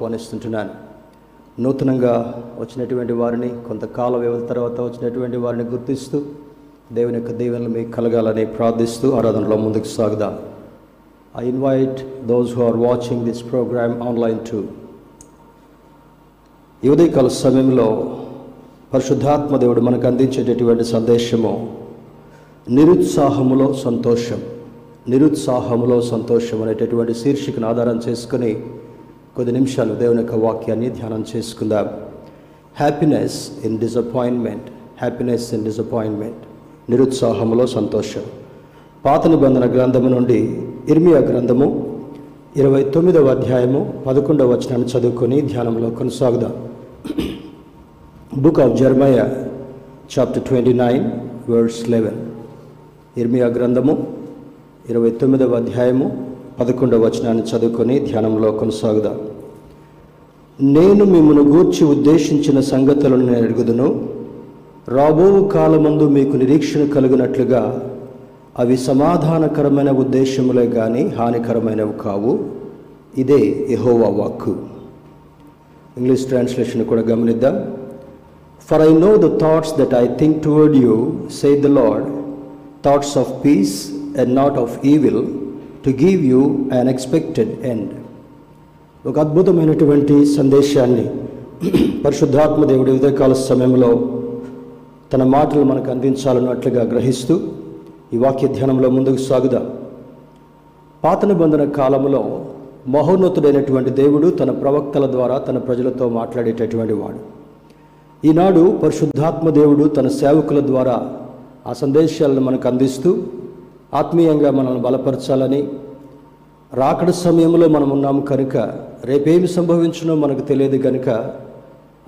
ఆహ్వానిస్తుంటున్నాను నూతనంగా వచ్చినటువంటి వారిని కొంతకాల వ్యవధి తర్వాత వచ్చినటువంటి వారిని గుర్తిస్తూ దేవుని యొక్క దీవెనలు మీకు కలగాలని ప్రార్థిస్తూ ఆరాధనలో ముందుకు సాగుదాం. I invite those who are watching this program online to ఈ ఉదయకాల సమయంలో పరిశుద్ధాత్మ దేవుడు మనకు అందించేటటువంటి సందేశము నిరుత్సాహములో సంతోషం. నిరుత్సాహములో సంతోషం అనేటటువంటి శీర్షికను ఆధారం చేసుకుని కొద్ది నిమిషాలు దేవుని యొక్క వాక్యాన్ని ధ్యానం చేసుకుందాం. Happiness in disappointment happiness in disappointment నిరుత్సాహములో సంతోషం. పాత నిబంధన గ్రంథము నుండి ఇర్మియా గ్రంథము ఇరవై తొమ్మిదవ అధ్యాయము పదకొండవ వచనాన్ని చదువుకొని ధ్యానంలో కొనసాగుదాం. Book of Jeremiah chapter twenty nine words eleven ఇర్మియా గ్రంథము ఇరవై తొమ్మిదవ అధ్యాయము పదకొండవ వచనాన్ని చదువుకొని ధ్యానంలో కొనసాగుదాం. నేను మిమ్మల్ని గూర్చి ఉద్దేశించిన సంగతులను నేను అడుగుదును. రాబో కాలమందు మీకు నిరీక్షణ కలిగినట్లుగా అవి సమాధానకరమైన ఉద్దేశములే కానీ హానికరమైనవి కావు. ఇదే ఎహోవా వాక్కు. ఇంగ్లీష్ ట్రాన్స్లేషన్ కూడా గమనిద్దాం. For I know the thoughts that I think toward you say the Lord thoughts of peace and not of evil to give you unexpected end ఒక అద్భుతమైనటువంటి సందేశాన్ని పరిశుద్ధాత్మ దేవుడి ఉదయకాల సమయంలో తన మాటలు మనకు అందించాలన్నట్లుగా గ్రహిస్తూ ఈ వాక్య ధ్యానంలో ముందుకు సాగుదాం. పాత నిబంధన కాలంలో మహోన్నతుడైనటువంటి దేవుడు తన ప్రవక్తల ద్వారా తన ప్రజలతో మాట్లాడేటటువంటి వాడు. ఈనాడు పరిశుద్ధాత్మ దేవుడు తన సేవకుల ద్వారా ఆ సందేశాలను మనకు అందిస్తూ ఆత్మీయంగా మనల్ని బలపరచాలని రాకడ సమయంలో మనం ఉన్నాము కనుక రేపేమి సంభవించునో మనకు తెలియదు కనుక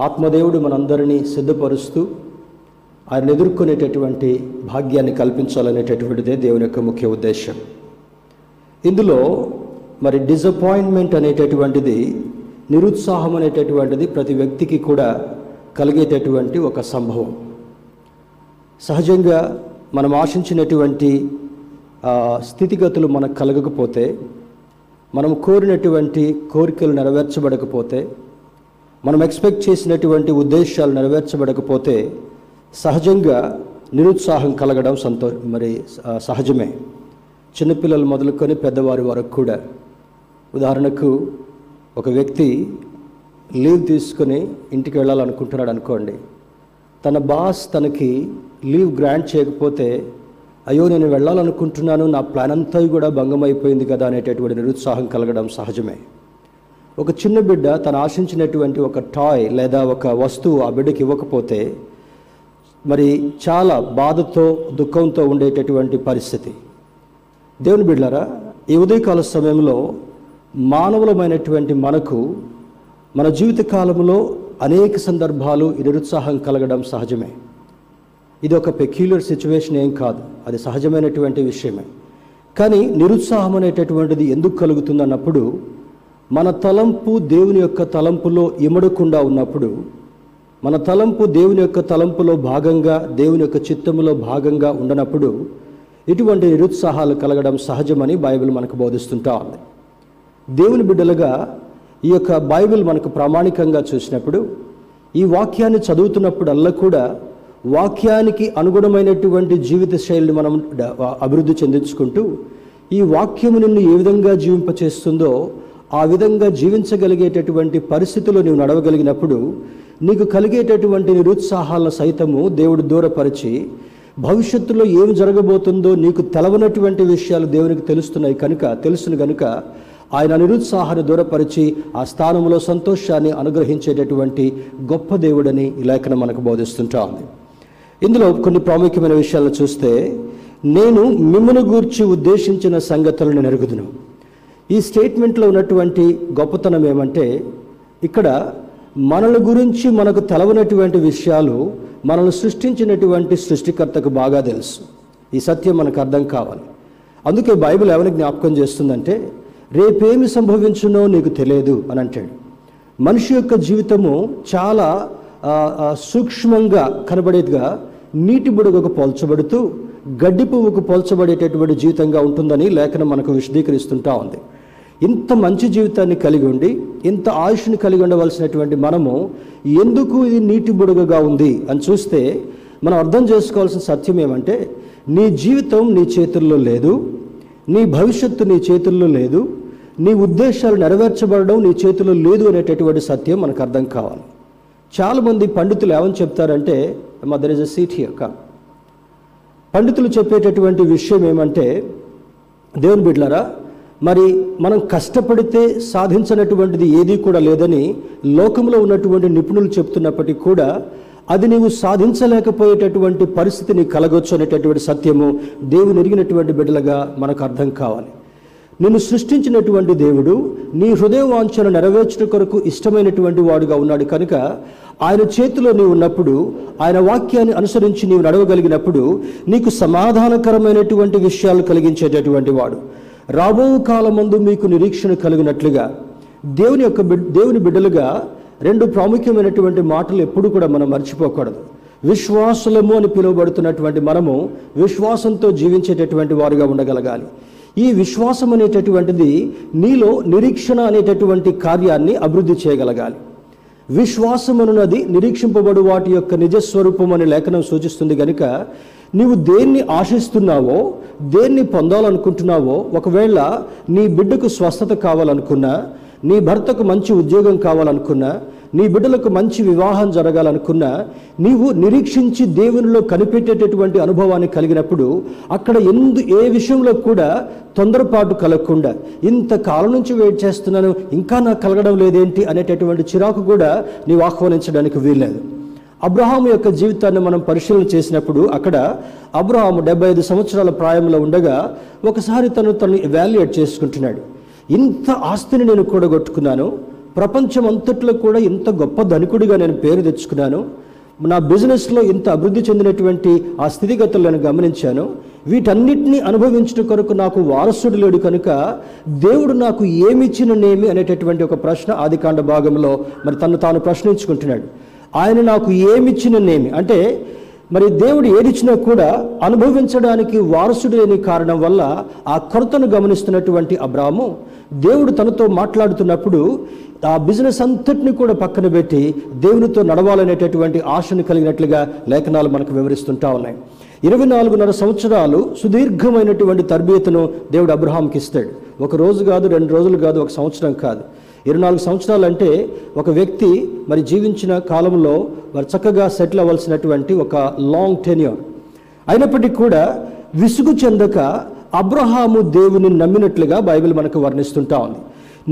ఆత్మదేవుడు మనందరినీ సిద్ధపరుస్తూ ఆయన ఎదుర్కొనేటటువంటి భాగ్యాన్ని కల్పించాలనేటటువంటిదే దేవుని యొక్క ముఖ్య ఉద్దేశం. ఇందులో మరి డిసప్పాయింట్మెంట్ అనేటటువంటిది నిరుత్సాహం అనేటటువంటిది ప్రతి వ్యక్తికి కూడా కలిగేటటువంటి ఒక సంభవం. సహజంగా మనం ఆశించినటువంటి స్థితిగతులు మనకు కలగకపోతే మనం కోరినటువంటి కోరికలు నెరవేర్చబడకపోతే మనం ఎక్స్పెక్ట్ చేసినటువంటి ఉద్దేశాలు నెరవేర్చబడకపోతే సహజంగా నిరుత్సాహం కలగడం సంతో మరి సహజమే. చిన్నపిల్లలు మొదలుకొని పెద్దవారి వరకు కూడా. ఉదాహరణకు ఒక వ్యక్తి లీవ్ తీసుకొని ఇంటికి వెళ్ళాలనుకుంటున్నాడు అనుకోండి తన బాస్ తనకి లీవ్ గ్రాంట్ చేయకపోతే అయ్యో నేను వెళ్ళాలనుకుంటున్నాను నా ప్లాన్ అంతా కూడా భంగం అయిపోయింది కదా అనేటటువంటి నిరుత్సాహం కలగడం సహజమే. ఒక చిన్న బిడ్డ తను ఆశించినటువంటి ఒక టాయ్ లేదా ఒక వస్తువు ఆ బిడ్డకి ఇవ్వకపోతే మరి చాలా బాధతో దుఃఖంతో ఉండేటటువంటి పరిస్థితి. దేవుని బిడ్డారా ఈ ఉదయకాల సమయంలో మానవులమైనటువంటి మనకు మన జీవిత కాలంలో అనేక సందర్భాలు ఈ నిరుత్సాహం కలగడం సహజమే. ఇది ఒక పెక్యులర్ సిచ్యువేషన్ ఏం కాదు. అది సహజమైనటువంటి విషయమే. కానీ నిరుత్సాహం అనేటటువంటిది ఎందుకు కలుగుతుంది అన్నప్పుడు మన తలంపు దేవుని యొక్క తలంపులో ఇమడకుండా ఉన్నప్పుడు మన తలంపు దేవుని యొక్క తలంపులో భాగంగా దేవుని యొక్క చిత్తములో భాగంగా ఉండనప్పుడు ఇటువంటి నిరుత్సాహాలు కలగడం సహజమని బైబిల్ మనకు బోధిస్తుంటా ఉంది. దేవుని బిడ్డలుగా ఈ యొక్క బైబిల్ మనకు ప్రామాణికంగా చూసినప్పుడు ఈ వాక్యాన్ని చదువుతున్నప్పుడల్లా కూడా వాక్యానికి అనుగుణమైనటువంటి జీవిత శైలిని మనం అభివృద్ధి చెందించుకుంటూ ఈ వాక్యము నిన్ను ఏ విధంగా జీవింపచేస్తుందో ఆ విధంగా జీవించగలిగేటటువంటి పరిస్థితుల్లో నీవు నడవగలిగినప్పుడు నీకు కలిగేటటువంటి నిరుత్సాహాలను సైతము దేవుడు దూరపరిచి భవిష్యత్తులో ఏం జరగబోతుందో నీకు తెలవనటువంటి విషయాలు దేవునికి తెలుస్తున్నాయి కనుక తెలుసును కనుక ఆయన నిరుత్సాహాన్ని దూరపరిచి ఆ స్థానంలో సంతోషాన్ని అనుగ్రహించేటటువంటి గొప్ప దేవుడని ఈ లేఖనం మనకు బోధిస్తుంటా ఉంది ఇందులో కొన్ని ప్రాముఖ్యమైన విషయాలను చూస్తే నేను మిమ్మల్ని గూర్చి ఉద్దేశించిన సంగతులను నేను ఈ స్టేట్మెంట్లో ఉన్నటువంటి గొప్పతనం ఏమంటే ఇక్కడ మనల గురించి మనకు తెలవనటువంటి విషయాలు మనల్ని సృష్టించినటువంటి సృష్టికర్తకు బాగా తెలుసు. ఈ సత్యం మనకు అర్థం కావాలి. అందుకే బైబిల్ ఎవరిని జ్ఞాపకం చేస్తుందంటే రేపేమి సంభవించునో నీకు తెలియదు అని అంటాడు. మనిషి యొక్క జీవితము చాలా సూక్ష్మంగా కనబడేదిగా నీటి బుడగకు పోల్చబడుతూ గడ్డి పువ్వుకు పోల్చబడేటటువంటి జీవితంగా ఉంటుందని లేఖనం మనకు విశదీకరిస్తుంటా ఉంది. ఇంత మంచి జీవితాన్ని కలిగి ఉండి ఇంత ఆయుష్ని కలిగి ఉండవలసినటువంటి మనము ఎందుకు ఇది నీటి బుడగగా ఉంది అని చూస్తే మనం అర్థం చేసుకోవాల్సిన సత్యం ఏమంటే నీ జీవితం నీ చేతుల్లో లేదు నీ భవిష్యత్తు నీ చేతుల్లో లేదు నీ ఉద్దేశాలు నెరవేర్చబడడం నీ చేతుల్లో లేదు అనేటటువంటి సత్యం మనకు అర్థం కావాలి. చాలామంది పండితులు ఏమని చెప్తారంటే మా there is a seat here కా పండితులు చెప్పేటటువంటి విషయం ఏమంటే దేవుని బిడ్లరా మరి మనం కష్టపడితే సాధించినటువంటిది ఏదీ కూడా లేదని లోకంలో ఉన్నటువంటి నిపుణులు చెప్తున్నప్పటికీ కూడా అది నీవు సాధించలేకపోయేటటువంటి పరిస్థితిని కలగొచ్చు అనేటటువంటి సత్యము దేవుని ఎరిగినటువంటి బిడ్డలుగా మనకు అర్థం కావాలి. నిన్ను సృష్టించినటువంటి దేవుడు నీ హృదయ వాంఛను నెరవేర్చడం కొరకు ఇష్టమైనటువంటి వాడుగా ఉన్నాడు కనుక ఆయన చేతిలో నీవు ఉన్నప్పుడు ఆయన వాక్యాన్ని అనుసరించి నీవు నడవగలిగినప్పుడు నీకు సమాధానకరమైనటువంటి విషయాలు కలిగించేటటువంటి వాడు. రాబో కాలమందు మీకు నిరీక్షణ కలిగినట్లుగా దేవుని యొక్క బిడ్ దేవుని బిడ్డలుగా రెండు ప్రాముఖ్యమైనటువంటి మాటలు ఎప్పుడు కూడా మనం మర్చిపోకూడదు. విశ్వాసులము అని పిలువబడుతున్నటువంటి మనము విశ్వాసంతో జీవించేటటువంటి వారుగా ఉండగలగాలి. ఈ విశ్వాసం అనేటటువంటిది నీలో నిరీక్షణ అనేటటువంటి కార్యాన్ని అభివృద్ధి చేయగలగాలి. విశ్వాసం అనున్నది నిరీక్షింపబడు వాటి యొక్క నిజస్వరూపం అనే లేఖనం సూచిస్తుంది కనుక నీవు దేన్ని ఆశిస్తున్నావో దేన్ని పొందాలనుకుంటున్నావో ఒకవేళ నీ బిడ్డకు స్వస్థత కావాలనుకున్నా నీ భర్తకు మంచి ఉద్యోగం కావాలనుకున్నా నీ బిడ్డలకు మంచి వివాహం జరగాలనుకున్నా నీవు నిరీక్షించి దేవునిలో కనిపెట్టేటటువంటి అనుభవాన్ని కలిగినప్పుడు అక్కడ ఎందు ఏ విషయంలో కూడా తొందరపాటు కలగకుండా ఇంతకాలం నుంచి వెయిట్ చేస్తున్నాను ఇంకా నాకు కలగడం లేదేంటి అనేటటువంటి చిరాకు కూడా నీవు ఆహ్వానించడానికి వీల్లేదు. అబ్రహాము యొక్క జీవితాన్ని మనం పరిశీలన చేసినప్పుడు అక్కడ అబ్రహాము డెబ్బై ఐదు సంవత్సరాల ప్రాయంలో ఉండగా ఒకసారి తను తను ఎవాల్యుయేట్ చేసుకుంటున్నాడు. ఇంత ఆస్తిని నేను కూడగొట్టుకున్నాను ప్రపంచం అంతట్లో కూడా ఇంత గొప్ప ధనికుడిగా నేను పేరు తెచ్చుకున్నాను నా బిజినెస్లో ఇంత అభివృద్ధి చెందినటువంటి ఆ స్థితిగతులు నేను గమనించాను. వీటన్నిటినీ అనుభవించడం కొరకు నాకు వారసుడు లేడు కనుక దేవుడు నాకు ఏమిచ్చిననేమి అనేటటువంటి ఒక ప్రశ్న ఆదికాండ భాగంలో మరి తను తాను ప్రశ్నించుకుంటున్నాడు. ఆయన నాకు ఏమిచ్చిననేమి? అంటే మరి దేవుడు ఏదిచ్చినా కూడా అనుభవించడానికి వారసుడు లేని కారణం వల్ల ఆ కొరతను గమనిస్తున్నటువంటి అబ్రాము దేవుడు తనతో మాట్లాడుతున్నప్పుడు ఆ బిజినెస్ అంతటిని కూడా పక్కన పెట్టి దేవునితో నడవాలనేటటువంటి ఆశను కలిగినట్లుగా లేఖనాలు మనకు వివరిస్తుంటా ఉన్నాయి. ఇరవై నాలుగున్నర సంవత్సరాలు సుదీర్ఘమైనటువంటి తరబియతను దేవుడు అబ్రహాంకి ఇస్తాడు ఒక రోజు కాదు రెండు రోజులు కాదు ఒక సంవత్సరం కాదు. ఇరవై నాలుగు సంవత్సరాలు అంటే ఒక వ్యక్తి మరి జీవించిన కాలంలో మరి చక్కగా సెటిల్ అవ్వాల్సినటువంటి ఒక లాంగ్ టెన్యూర్ అయినప్పటికీ కూడా విసుగు చెందక అబ్రహాము దేవుని నమ్మినట్లుగా బైబిల్ మనకు వర్ణిస్తుంటా ఉంది.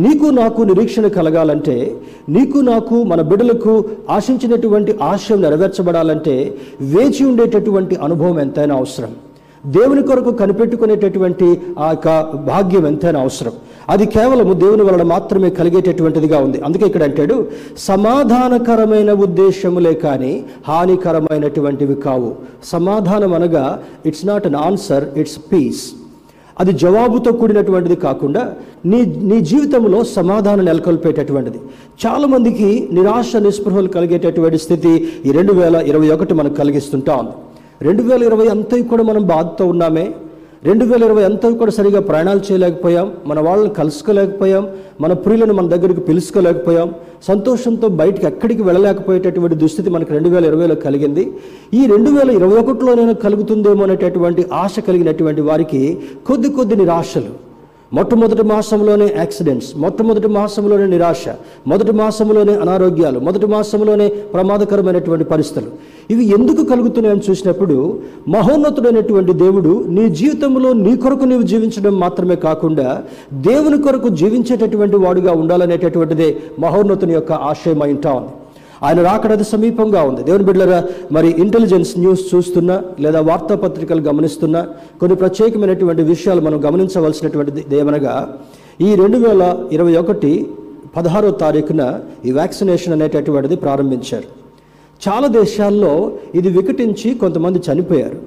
నీకు నాకు నిరీక్షణ కలగాలంటే నీకు నాకు మన బిడ్డలకు ఆశించినటువంటి ఆశయం నెరవేర్చబడాలంటే వేచి ఉండేటటువంటి అనుభవం ఎంతైనా అవసరం. దేవుని కొరకు కనిపెట్టుకునేటటువంటి ఆ యొక్క భాగ్యం ఎంతైనా అవసరం. అది కేవలము దేవుని వలన మాత్రమే కలిగేటటువంటిదిగా ఉంది. అందుకే ఇక్కడ అంటాడు సమాధానకరమైన ఉద్దేశములే కానీ హానికరమైనటువంటివి కావు. సమాధానం అనగా it's not an answer it's peace అది జవాబుతో కూడినటువంటిది కాకుండా నీ నీ జీవితంలో సమాధానం నెలకొల్పేటటువంటిది. చాలామందికి నిరాశ నిస్పృహలు కలిగేటటువంటి స్థితి ఈ రెండు వేల ఇరవై ఒకటి మనకు కలిగిస్తుంటా ఉంది. రెండు వేల ఇరవై అంతా కూడా మనం బాధతో ఉన్నామే. రెండు వేల ఇరవై అంతా కూడా సరిగా ప్రయాణాలు చేయలేకపోయాం. మన వాళ్ళని కలుసుకోలేకపోయాం. మన ప్రియులను మన దగ్గరికి పిలుచుకోలేకపోయాం. సంతోషంతో బయటికి ఎక్కడికి వెళ్ళలేకపోయేటటువంటి దుస్థితి మనకు రెండు వేల ఇరవైలో కలిగింది. ఈ రెండు వేల ఇరవై ఒకటిలోనైనా కలుగుతుందేమో అనేటటువంటి ఆశ కలిగినటువంటి వారికి కొద్ది కొద్ది నిరాశలు మొట్టమొదటి మాసంలోనే యాక్సిడెంట్స్ మొట్టమొదటి మాసంలోనే నిరాశ మొదటి మాసంలోనే అనారోగ్యాలు మొదటి మాసంలోనే ప్రమాదకరమైనటువంటి పరిస్థితులు. ఇవి ఎందుకు కలుగుతున్నాయని చూసినప్పుడు మహోన్నతుడైనటువంటి దేవుడు నీ జీవితంలో నీ కొరకు నీవు జీవించడం మాత్రమే కాకుండా దేవుని కొరకు జీవించేటటువంటి వాడుగా ఉండాలనేటటువంటిదే మహోన్నతుని యొక్క ఆశయమై ఉంటా ఉంది. ఆయన రాకడది సమీపంగా ఉంది. దేవుని బిడ్డలరా మరి ఇంటెలిజెన్స్ న్యూస్ చూస్తున్నా లేదా వార్తాపత్రికలు గమనిస్తున్నా కొన్ని ప్రత్యేకమైనటువంటి విషయాలు మనం గమనించవలసినటువంటిది ఏమనగా ఈ రెండు వేల ఇరవై ఒకటి పదహారో తారీఖున ఈ వ్యాక్సినేషన్ అనేటటువంటిది ప్రారంభించారు. చాలా దేశాల్లో ఇది వికటించి కొంతమంది చనిపోయారు.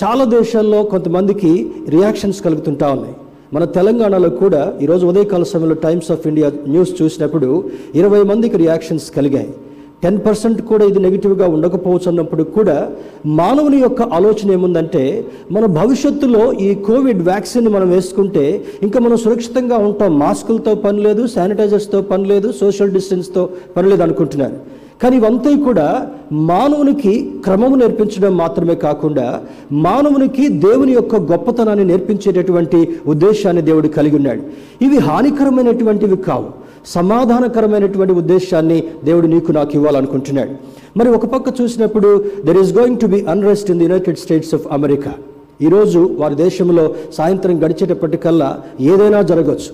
చాలా దేశాల్లో కొంతమందికి రియాక్షన్స్ కలుగుతుంటా ఉన్నాయి. మన తెలంగాణలో కూడా ఈరోజు ఉదయకాల సమయంలో టైమ్స్ ఆఫ్ ఇండియా న్యూస్ చూసినప్పుడు ఇరవై మందికి రియాక్షన్స్ కలిగాయి. టెన్ పర్సెంట్ కూడా ఇది నెగిటివ్గా ఉండకపోవచ్చు అన్నప్పుడు కూడా మానవుని యొక్క ఆలోచన ఏముందంటే మన భవిష్యత్తులో ఈ కోవిడ్ వ్యాక్సిన్ మనం వేసుకుంటే ఇంకా మనం సురక్షితంగా ఉంటాం. మాస్కులతో పని లేదు శానిటైజర్స్తో పని లేదు సోషల్ డిస్టెన్స్తో పని లేదు అనుకుంటున్నారు. కానీ ఇవంతా కూడా మానవునికి క్రమము నేర్పించడం మాత్రమే కాకుండా మానవునికి దేవుని యొక్క గొప్పతనాన్ని నేర్పించేటటువంటి ఉద్దేశాన్ని దేవుడు కలిగి ఉన్నాడు. ఇవి హానికరమైనటువంటివి కావు. సమాధానకరమైనటువంటి ఉద్దేశాన్ని దేవుడు నీకు నాకు ఇవ్వాలనుకుంటున్నాడు. మరి ఒక పక్క చూసినప్పుడు there is going to be unrest in the United States of America ఈరోజు వారి దేశంలో సాయంత్రం గడిచేటప్పటికల్లా ఏదైనా జరగవచ్చు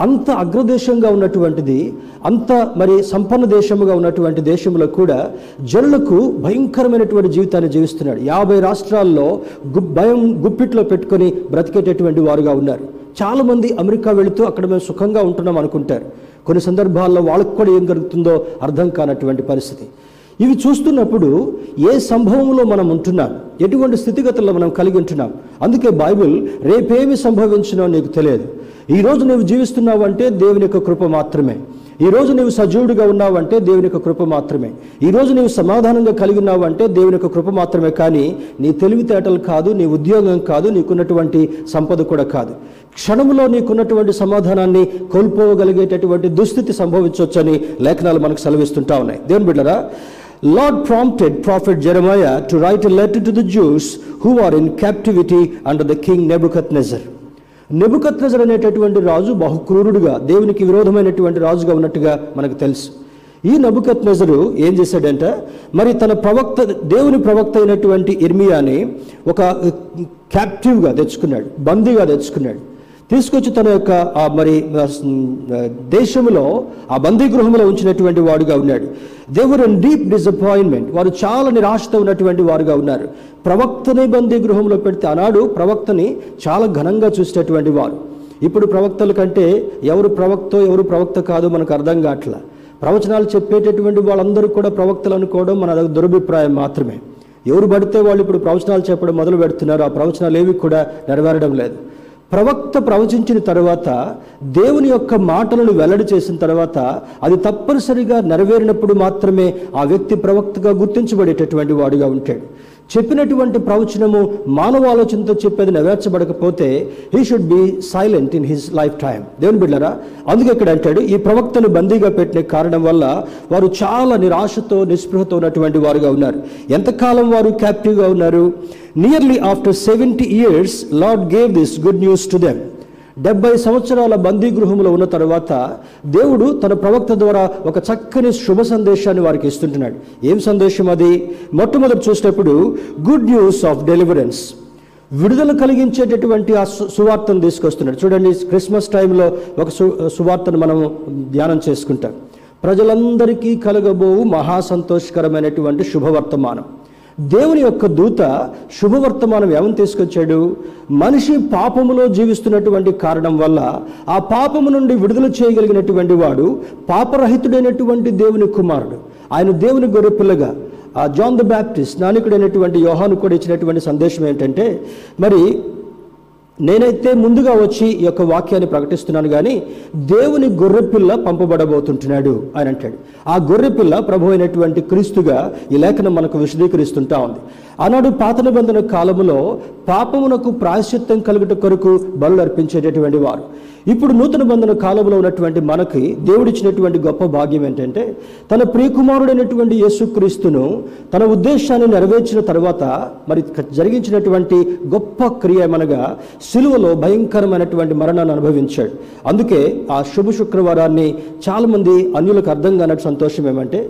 అంత అగ్రదేశంగా ఉన్నటువంటిది అంత మరి సంపన్న దేశముగా ఉన్నటువంటి దేశంలో కూడా జనులకు భయంకరమైనటువంటి జీవితాన్ని జీవిస్తున్నాడు. యాభై రాష్ట్రాల్లో గు భయం గుప్పిట్లో పెట్టుకొని బ్రతికేటటువంటి వారుగా ఉన్నారు. చాలామంది అమెరికా వెళుతూ అక్కడ మేము సుఖంగా ఉంటున్నాం అనుకుంటారు. కొన్ని సందర్భాల్లో వాళ్ళకు కూడా ఏం జరుగుతుందో అర్థం కానటువంటి పరిస్థితి. ఇవి చూస్తున్నప్పుడు ఏ సంభవంలో మనం ఉంటున్నాం? ఎటువంటి స్థితిగతుల్లో మనం కలిగి ఉంటున్నాం? అందుకే బైబిల్ రేపేమి సంభవించినో నీకు తెలియదు. ఈ రోజు నువ్వు జీవిస్తున్నావు అంటే దేవుని యొక్క కృప మాత్రమే. ఈ రోజు నీవు సజీవుడిగా ఉన్నావంటే దేవుని యొక్క కృప మాత్రమే. ఈరోజు నువ్వు సమాధానంగా కలిగి ఉన్నావంటే దేవుని యొక్క కృప మాత్రమే. కానీ నీ తెలివితేటలు కాదు నీ ఉద్యోగం కాదు నీకున్నటువంటి సంపద కూడా కాదు. క్షణంలో నీకున్నటువంటి సమాధానాన్ని కోల్పోగలిగేటటువంటి దుస్థితి సంభవించవచ్చని లేఖనాలు మనకు సెలవిస్తుంటా ఉన్నాయి. దేవుని బిడ్డరా Lord prompted prophet Jeremiah to write a letter to the Jews who are in captivity under the king Nebuchadnezzar. నెబుకత్నజర్ అనేటటువంటి రాజు బహుక్రూరుడుగా దేవునికి విరోధమైనటువంటి రాజుగా ఉన్నట్టుగా మనకు తెలుసు. ఈ నబుకత్నజరు ఏం చేశాడంట? మరి తన ప్రవక్త దేవుని ప్రవక్త అయినటువంటి ఇర్మియాని ఒక uh, క్యాప్టివ్గా తెచ్చుకున్నాడు బందీగా తెచ్చుకున్నాడు. తీసుకొచ్చి తన యొక్క ఆ మరి దేశంలో ఆ బందీ గృహంలో ఉంచినటువంటి వాడుగా ఉన్నాడు. దేవర్ అండ్ డీప్ డిసప్పాయింట్మెంట్ వారు చాలా నిరాశతో ఉన్నటువంటి వారుగా ఉన్నారు. ప్రవక్తని బందీ గృహంలో పెడితే ఆనాడు ప్రవక్తని చాలా ఘనంగా చూసేటటువంటి వారు. ఇప్పుడు ప్రవక్తల కంటే ఎవరు ప్రవక్త ఎవరు ప్రవక్త కాదో మనకు అర్థం కావట్లా. ప్రవచనాలు చెప్పేటటువంటి వాళ్ళందరూ కూడా ప్రవక్తలు అనుకోవడం మన దురభిప్రాయం మాత్రమే. ఎవరు పడితే వాళ్ళు ఇప్పుడు ప్రవచనాలు చెప్పడం మొదలు పెడుతున్నారు. ఆ ప్రవచనాలు ఏవి కూడా నెరవేరడం లేదు. ప్రవక్త ప్రవచించిన తర్వాత దేవుని యొక్క మాటలను వెల్లడి చేసిన తర్వాత అది తప్పనిసరిగా నెరవేరినప్పుడు మాత్రమే ఆ వ్యక్తి ప్రవక్తగా గుర్తించబడేటటువంటి వాడుగా ఉంటాడు. చెప్పినటువంటి ప్రవచనము మానవ ఆలోచనతో చెప్పేది నెరవేర్చబడకపోతే he should be silent in his lifetime దేవుని బిడ్డరా అందుకే ఇక్కడ అంటాడు ఈ ప్రవక్తను బందీగా పెట్టిన కారణం వల్ల వారు చాలా నిరాశతో నిస్పృహతో ఉన్నటువంటి వారుగా ఉన్నారు. ఎంతకాలం వారు క్యాప్టివ్గా ఉన్నారు? Nearly after seventy years Lord gave this good news to them డెబ్బై సంవత్సరాల బందీ గృహంలో ఉన్న తర్వాత దేవుడు తన ప్రవక్త ద్వారా ఒక చక్కని శుభ సందేశాన్ని వారికి ఇస్తుంటున్నాడు. ఏం సందేశం అది? మొట్టమొదటి చూసినప్పుడు గుడ్ న్యూస్ ఆఫ్ డెలివరెన్స్. విడుదల కలిగించేటటువంటి ఆ సువార్తను తీసుకొస్తున్నాడు. చూడండి క్రిస్మస్ టైంలో ఒక సు సువార్తను మనం ధ్యానం చేసుకుంటాం. ప్రజలందరికీ కలగబోవు మహా సంతోషకరమైనటువంటి శుభవర్తమానం. దేవుని యొక్క దూత శుభవర్తమానం ఏమని తీసుకొచ్చాడు? మనిషి పాపములో జీవిస్తున్నటువంటి కారణం వల్ల ఆ పాపము నుండి విడుదల చేయగలిగినటువంటి వాడు పాపరహితుడైనటువంటి దేవుని కుమారుడు. ఆయన దేవుని గొర్రెపిల్లగా ఆ జాన్ ద బ్యాప్టిస్ట్ నానికుడైనటువంటి యోహాను కూడా ఇచ్చినటువంటి సందేశం ఏంటంటే మరి నేనైతే ముందుగా వచ్చి ఈ యొక్క వాక్యాన్ని ప్రకటిస్తున్నాను కానీ దేవుని గొర్రెపిల్ల పంపబడబోతుంటున్నాడు అని అంటాడు. ఆ గొర్రెపిల్ల ప్రభు అయినటువంటి క్రీస్తుగా ఈ లేఖనం మనకు విశదీకరిస్తుంటా ఉంది. ఆనాడు పాత నిబంధన కాలంలో పాపమునకు ప్రాయశ్చిత్తం కలుగుట కొరకు బలు అర్పించేటటువంటి వారు. ఇప్పుడు నూతన బంధన కాలంలో ఉన్నటువంటి మనకి దేవుడిచ్చినటువంటి గొప్ప భాగ్యం ఏంటంటే తన ప్రియకుమారుడైనటువంటి యేసుక్రీస్తును తన ఉద్దేశాన్ని నెరవేర్చిన తర్వాత మరి జరిగించినటువంటి గొప్ప క్రియ ఏమనగా సిలువలో భయంకరమైనటువంటి మరణాన్ని అనుభవించాడు. అందుకే ఆ శుభ శుక్రవారాన్ని చాలామంది అన్యులకు అర్థం కానట్టు సంతోషం ఏమంటే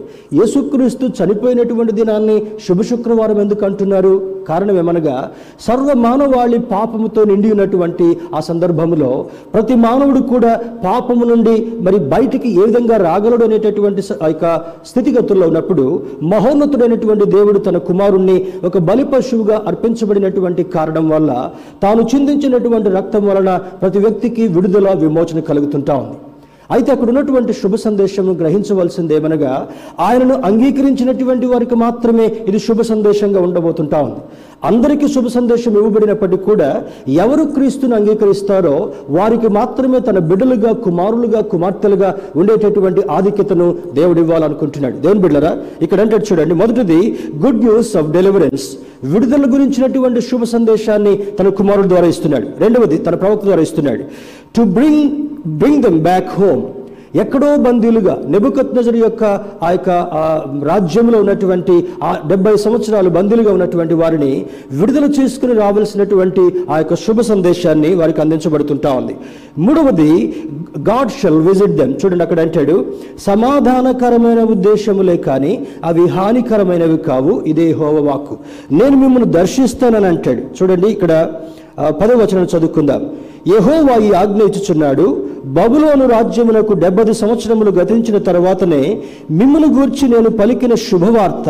యేసుక్రీస్తు చనిపోయినటువంటి దినాన్ని శుభ శుక్రవారం ఎందుకు అంటున్నారు? కారణం ఏమనగా సర్వ మానవాళి పాపముతో నిండి ఉన్నటువంటి ఆ సందర్భంలో ప్రతి మానవుడు కూడా పాపము నుండి మరి బయటికి ఏ విధంగా రాగలడు అనేటటువంటి ఆ యొక్క స్థితిగతుల్లో ఉన్నప్పుడు మహోన్నతుడైనటువంటి దేవుడు తన కుమారుణ్ణి ఒక బలి పశువుగా అర్పించబడినటువంటి కారణం వల్ల తాను చిందించినటువంటి రక్తం వలన ప్రతి వ్యక్తికి విడుదల విమోచన కలుగుతుంటా ఉంది. అయితే అక్కడ ఉన్నటువంటి శుభ సందేశం గ్రహించవలసింది ఏమనగా ఆయనను అంగీకరించినటువంటి వారికి మాత్రమే ఇది శుభ సందేశంగా ఉండబోతుంటా ఉంది. అందరికీ శుభ సందేశం ఇవ్వబడినప్పటికీ కూడా ఎవరు క్రీస్తుని అంగీకరిస్తారో వారికి మాత్రమే తన బిడ్డలుగా కుమారులుగా కుమార్తెలుగా ఉండేటటువంటి ఆధిక్యతను దేవుడు ఇవ్వాలనుకుంటున్నాడు. దేవుని బిడ్డరా ఇక్కడ అంటే చూడండి మొదటిది గుడ్ న్యూస్ ఆఫ్ డెలివరెన్స్ విడుదల గురించినటువంటి శుభ సందేశాన్ని తన కుమారుడు ద్వారా ఇస్తున్నాడు. రెండవది తన ప్రవక్త ద్వారా ఇస్తున్నాడు. To bring bring them back home ఎక్కడో బందీలుగా నెబుకత్నజరు యొక్క ఆ యొక్క రాజ్యంలో ఉన్నటువంటి ఆ డెబ్బై సంవత్సరాలు బందీలుగా ఉన్నటువంటి వారిని విడుదల చేసుకుని రావాల్సినటువంటి ఆ యొక్క శుభ సందేశాన్ని వారికి అందించబడుతుంటా ఉంది. మూడవది గాడ్ షెల్ విజిట్ దెమ్ చూడండి అక్కడ అంటాడు సమాధానకరమైన ఉద్దేశములే కానీ అవి హానికరమైనవి కావు. ఇదే హోవవాక్కు నేను మిమ్మల్ని దర్శిస్తానని అంటాడు. చూడండి ఇక్కడ ఆ, చదువుకుందాం. యహోవా ఈ ఆజ్ఞ ఇచ్చుచున్నాడు బబులోను రాజ్యమునకు డెబ్బది సంవత్సరములు గతించిన తర్వాతనే మిమ్మల్ని గూర్చి నేను పలికిన శుభవార్త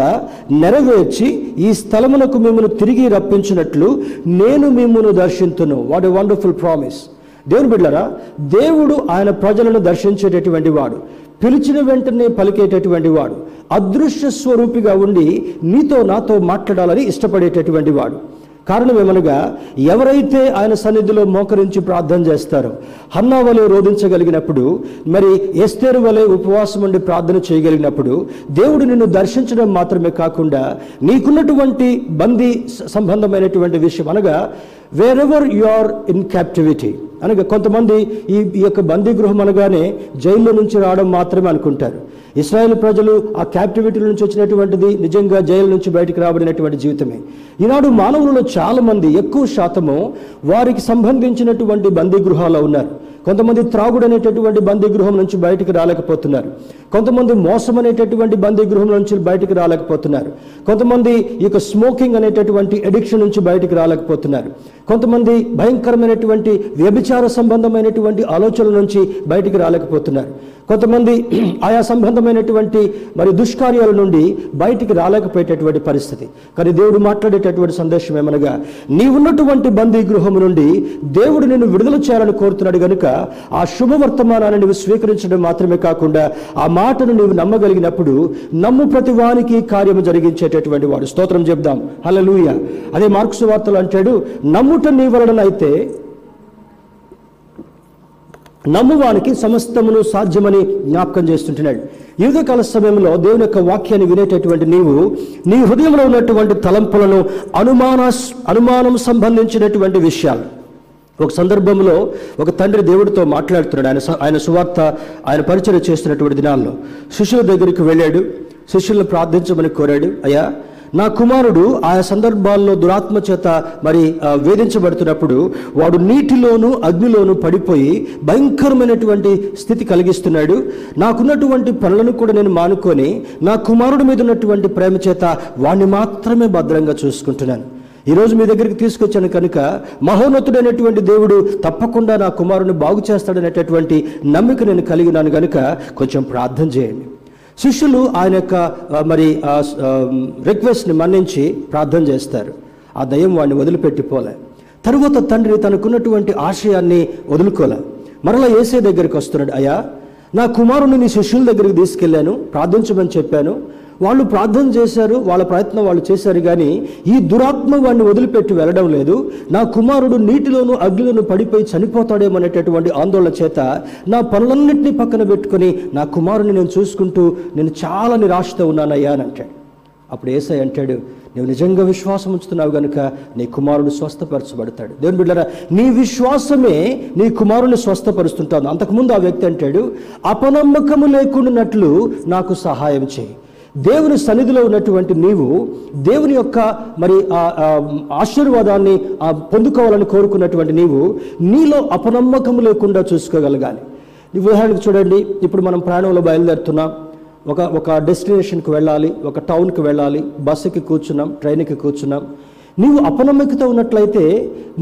నెరవేర్చి ఈ స్థలమునకు మిమ్మల్ని తిరిగి రప్పించినట్లు నేను మిమ్మల్ని దర్శింతును. వాట్ ఎ వండర్ఫుల్ ప్రామిస్ దేవుని బిడ్డరా దేవుడు ఆయన ప్రజలను దర్శించేటటువంటి వాడు. పిలిచిన వెంటనే పలికేటటువంటి వాడు. అదృశ్య స్వరూపిగా ఉండి నీతో నాతో మాట్లాడాలని ఇష్టపడేటటువంటి వాడు. కారణం ఏమనగా ఎవరైతే ఆయన సన్నిధిలో మోకరించి ప్రార్థన చేస్తారో హన్నా వలె రోధించగలిగినప్పుడు మరి ఎస్తేరు వలె ఉపవాసం ఉండి ప్రార్థన చేయగలిగినప్పుడు దేవుడు నిన్ను దర్శించడం మాత్రమే కాకుండా నీకున్నటువంటి బందీ సంబంధమైనటువంటి విషయం అనగా wherever you are in captivity అనగా కొంతమంది ఈ ఈ యొక్క బందీ గృహం అనగానే జైల్లో నుంచి రావడం మాత్రమే అనుకుంటారు. ఇస్రాయేల్ ప్రజలు ఆ క్యాప్టివిటీ నుంచి వచ్చినటువంటిది నిజంగా జైలు నుంచి బయటకు రాబడినటువంటి జీవితమే. ఈనాడు మానవులలో చాలామంది ఎక్కువ శాతము వారికి సంబంధించినటువంటి బందీ గృహాల్లో ఉన్నారు. కొంతమంది త్రాగుడు అనేటటువంటి బందీ గృహం నుంచి బయటకు రాలేకపోతున్నారు. కొంతమంది మోసం అనేటటువంటి బందీ గృహం నుంచి బయటకు రాలేకపోతున్నారు. కొంతమంది ఈ యొక్క స్మోకింగ్ అనేటటువంటి ఎడిక్షన్ నుంచి బయటకు రాలేకపోతున్నారు. కొంతమంది భయంకరమైనటువంటి వ్యభిచార సంబంధమైనటువంటి ఆలోచనల నుంచి బయటికి రాలేకపోతున్నారు. కొంతమంది ఆయా సంబంధమైనటువంటి మరి దుష్కార్యాల నుండి బయటికి రాలేకపోయేటటువంటి పరిస్థితి. కానీ దేవుడు మాట్లాడేటటువంటి సందేశం ఏమనగా నీవున్నటువంటి బందీ గృహము నుండి దేవుడు నిన్ను విడుదల చేయాలని కోరుతున్నాడు గనుక ఆ శుభవర్తమానాన్ని నువ్వు స్వీకరించడం మాత్రమే కాకుండా ఆ మాటను నీవు నమ్మగలిగినప్పుడు నమ్ము ప్రతి వానికి కార్యము జరిగించేటటువంటి వాడు. స్తోత్రం చెప్దాం. హలలుయ అదే మార్క్స్ వార్తలు అంటాడు నమ్ము నమ్ముట నీ వలనైతే నమ్మువానికి సమస్తమును సాధ్యమని జ్ఞాపకం చేస్తుంటున్నాడు. యుగకాల సమయంలో దేవుని యొక్క వాక్యాన్ని వినేటటువంటి నీవు నీ హృదయంలో ఉన్నటువంటి తలంపులను అనుమాన అనుమానం సంబంధించినటువంటి విషయాలు. ఒక సందర్భంలో ఒక తండ్రి దేవుడితో మాట్లాడుతున్నాడు. ఆయన ఆయన సువార్త ఆయన పరిచయం చేస్తున్నటువంటి దినాల్లో. శిష్యుల దగ్గరికి వెళ్ళాడు. శిష్యులను ప్రార్థించమని కోరాడు. అయ్యా నా కుమారుడు ఆయా సందర్భాల్లో దురాత్మ చేత మరి వేధించబడుతున్నప్పుడు వాడు నీటిలోను అగ్నిలోను పడిపోయి భయంకరమైనటువంటి స్థితి కలిగిస్తున్నాడు. నాకున్నటువంటి పనులను కూడా నేను మానుకొని నా కుమారుడి మీద ఉన్నటువంటి ప్రేమ చేత వాణ్ణి మాత్రమే భద్రంగా చూసుకుంటున్నాను. ఈరోజు మీ దగ్గరికి తీసుకొచ్చాను కనుక మహోన్నతుడైనటువంటి దేవుడు తప్పకుండా నా కుమారుని బాగు చేస్తాడనేటటువంటి నమ్మిక నేను కలిగినాను కనుక కొంచెం ప్రార్థన చేయండి. శిష్యులు ఆయన యొక్క మరి రిక్వెస్ట్ని మన్నించి ప్రార్థన చేస్తారు. ఆ దయ్యం వాడిని వదిలిపెట్టిపోలే తరువాత తండ్రి తనకున్నటువంటి ఆశయాన్ని వదులుకోలే. మరలా ఏసే దగ్గరికి వస్తున్నాడు అయ్యా నా కుమారుని నీ శిష్యుల దగ్గరికి తీసుకెళ్ళాను ప్రార్థించమని చెప్పాను. వాళ్ళు ప్రార్థన చేశారు వాళ్ళ ప్రయత్నం వాళ్ళు చేశారు కానీ ఈ దురాత్మ వాడిని వదిలిపెట్టి వెళ్ళడం లేదు. నా కుమారుడు నీటిలోను అగ్నిలోను పడిపోయి చనిపోతాడేమో అనేటటువంటి ఆందోళన చేత నా పనులన్నింటినీ పక్కన పెట్టుకొని నా కుమారుని నేను చూసుకుంటూ నేను చాలా నిరాశతో ఉన్నానయ్యా అని అంటాడు. అప్పుడు ఏసై అంటాడు నువ్వు నిజంగా విశ్వాసం ఉంచుతున్నావు గనుక నీ కుమారుడు స్వస్థపరచబడతాడు. దేవుని బిడ్డరా నీ విశ్వాసమే నీ కుమారుని స్వస్థపరుస్తుంటాను అంతకుముందు ఆ వ్యక్తి అంటాడు అపనమ్మకము లేకుండానట్లు నాకు సహాయం చేయి. దేవుని సన్నిధిలో ఉన్నటువంటి నీవు దేవుని యొక్క మరి ఆ ఆశీర్వాదాన్ని పొందుకోవాలని కోరుకున్నటువంటి నీవు నీలో అపనమ్మకం లేకుండా చూసుకోగలగాలి. ఉదాహరణకు చూడండి ఇప్పుడు మనం ప్రయాణంలో బయలుదేరుతున్నాం. ఒక ఒక డెస్టినేషన్కి వెళ్ళాలి ఒక టౌన్కి వెళ్ళాలి బస్సుకి కూర్చున్నాం ట్రైన్కి కూర్చున్నాం. నీవు అపనమ్మకత ఉన్నట్లయితే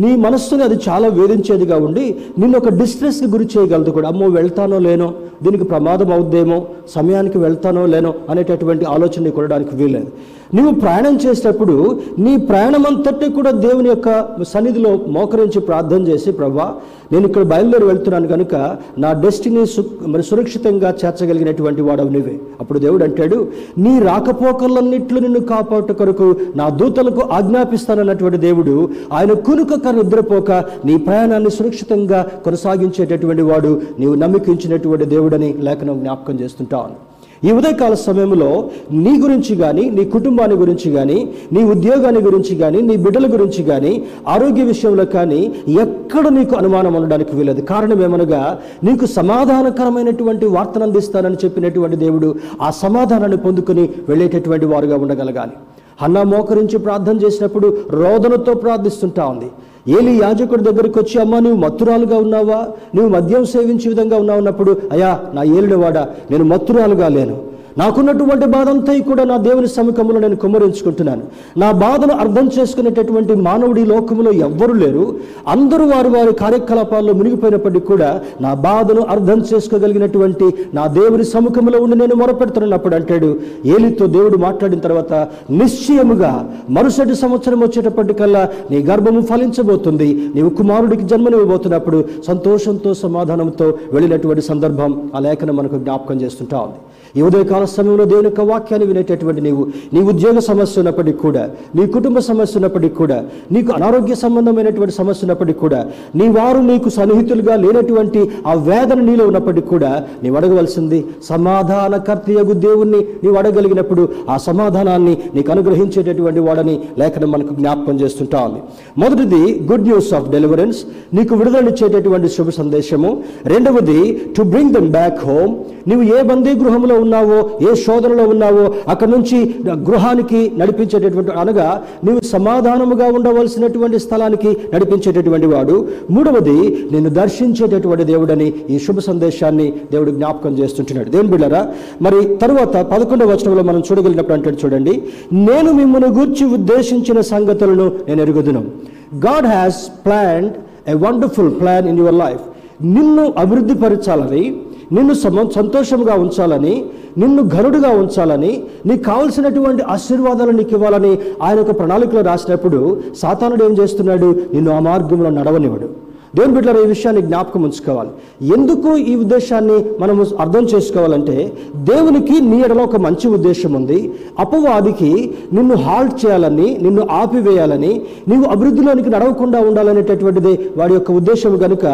నీ మనస్సుని అది చాలా వేధించేదిగా ఉండి నిన్ను ఒక డిస్ట్రెస్కి గురి చేయగలదు కూడా. అమ్మో వెళ్తానో లేనో దీనికి ప్రమాదం అవుద్దేమో సమయానికి వెళ్తానో లేనో అనేటటువంటి ఆలోచన నీకు కొనడానికి వీలేదు నువ్వు ప్రయాణం చేసేటప్పుడు నీ ప్రయాణం అంతటి కూడా దేవుని యొక్క సన్నిధిలో మోకరించి ప్రార్థన చేసి ప్రభా నేను ఇక్కడ బయలుదేరి వెళ్తున్నాను కనుక నా డెస్టినీ సు మరి సురక్షితంగా చేర్చగలిగినటువంటి వాడవు నువ్వే. అప్పుడు దేవుడు అంటాడు నీ రాకపోకలన్నిట్లు నిన్ను కాపాటు కొరకు నా దూతలకు ఆజ్ఞాపిస్తానన్నటువంటి దేవుడు ఆయన కునుకక నిద్రపోక నీ ప్రయాణాన్ని సురక్షితంగా కొనసాగించేటటువంటి వాడు నీవు నమ్మకించినటువంటి దేవుడని లేఖనం జ్ఞాపకం చేస్తుంటాను. ఈ ఉదయకాల సమయంలో నీ గురించి కానీ నీ కుటుంబాన్ని గురించి కానీ నీ ఉద్యోగాన్ని గురించి కానీ నీ బిడ్డల గురించి కానీ ఆరోగ్య విషయంలో కానీ ఎక్కడ నీకు అనుమానం ఉండడానికి వీలదు కారణం ఏమనగా నీకు సమాధానకరమైనటువంటి వార్తను అందిస్తానని చెప్పినటువంటి దేవుడు ఆ సమాధానాన్ని పొందుకుని వెళ్ళేటటువంటి వారుగా ఉండగలగాలి. అన్న మోకరించి ప్రార్థన చేసినప్పుడు రోదనతో ప్రార్థిస్తుంటా ఉంది. ఏలి యాజకుడి దగ్గరికి వచ్చి అమ్మ నువ్వు మత్తురాలుగా ఉన్నావా? నువ్వు మద్యం సేవించే విధంగా ఉన్నావు అన్నప్పుడు అయ్యా నా ఏలినవాడా నేను మత్తురాలుగా లేను. నాకున్నటువంటి బాధంతా కూడా నా దేవుని సముఖంలో నేను కుమ్మరించుకుంటున్నాను. నా బాధను అర్థం చేసుకునేటటువంటి మానవుడి లోకంలో ఎవ్వరూ లేరు. అందరూ వారు వారి కార్యకలాపాల్లో మునిగిపోయినప్పటికీ కూడా నా బాధను అర్థం చేసుకోగలిగినటువంటి నా దేవుని సముఖంలో ఉండి నేను మొరపెడుతున్నప్పుడు అంటాడు ఏలితో దేవుడు మాట్లాడిన తర్వాత నిశ్చయముగా మరుసటి సంవత్సరం వచ్చేటప్పటికల్లా నీ గర్భము ఫలించబోతుంది. నీవు కుమారుడికి జన్మనివ్వబోతున్నప్పుడు సంతోషంతో సమాధానంతో వెళ్ళినటువంటి సందర్భం ఆ లేఖనం మనకు జ్ఞాపకం చేస్తుంటా ఉంది. ఈ ఉదయకాల సమయంలో దేవుని యొక్క వాక్యాన్ని వినేటటువంటి నీవు నీ ఉద్యోగ సమస్య ఉన్నప్పటికీ కూడా నీ కుటుంబ సమస్య ఉన్నప్పటికీ కూడా నీకు అనారోగ్య సంబంధమైనటువంటి సమస్య ఉన్నప్పటికీ కూడా నీ వారు నీకు సన్నిహితులుగా లేనటువంటి ఆ వేదన నీలో ఉన్నప్పటికీ కూడా నీవు అడగవలసింది. సమాధానకర్తయగు దేవుణ్ణి నీవు అడగలిగినప్పుడు ఆ సమాధానాన్ని నీకు అనుగ్రహించేటటువంటి వాడని లేఖనం మనకు జ్ఞాపకం చేస్తుంటా ఉంది మొదటిది గుడ్ న్యూస్ ఆఫ్ డెలివరెన్స్ నీకు విడుదలనిచ్చేటటువంటి శుభ సందేశము. రెండవది to bring them back home నువ్వు ఏ బందీ గృహంలో ఉన్నావో ఏ శోధనలో ఉన్నావో అక్కడ నుంచి గృహానికి నడిపించేటటువంటి అనగా నీవు సమాధానముగా ఉండవలసినటువంటి స్థలానికి నడిపించేటటువంటి వాడు. మూడవది నేను దర్శించేటటువంటి దేవుడని ఈ శుభ సందేశాన్ని దేవుడు జ్ఞాపకం చేస్తుంటున్నాడు. దేవుని బిళ్ళరా మరి తరువాత పదకొండవ వచనంలో మనం చూడగలిగినప్పుడు అంటే చూడండి. నేను మిమ్మల్ని గూర్చి ఉద్దేశించిన సంగతులను నేను ఎరుగుదును. God has planned a wonderful plan in your life నిన్ను అభివృద్ధి పరచాలని నిన్ను సంతోషంగా ఉంచాలని నిన్ను ఘనుడుగా ఉంచాలని నీకు కావలసినటువంటి ఆశీర్వాదాలు నీకు ఇవ్వాలని ఆయన ఒక ప్రణాళికలో రాసినప్పుడు సాతానుడు ఏం చేస్తున్నాడు? నిన్ను ఆ మార్గంలో నడవనివాడు దేవుని బిడ్డల ఈ విషయాన్ని జ్ఞాపకం ఉంచుకోవాలి. ఎందుకు ఈ ఉద్దేశాన్ని మనము అర్థం చేసుకోవాలంటే దేవునికి నీ ఎడలో ఒక మంచి ఉద్దేశం ఉంది. అపవాదికి నిన్ను హాల్ట్ చేయాలని నిన్ను ఆపివేయాలని నీవు అభివృద్ధిలోనికి నడవకుండా ఉండాలనేటటువంటిది వాడి యొక్క ఉద్దేశం కనుక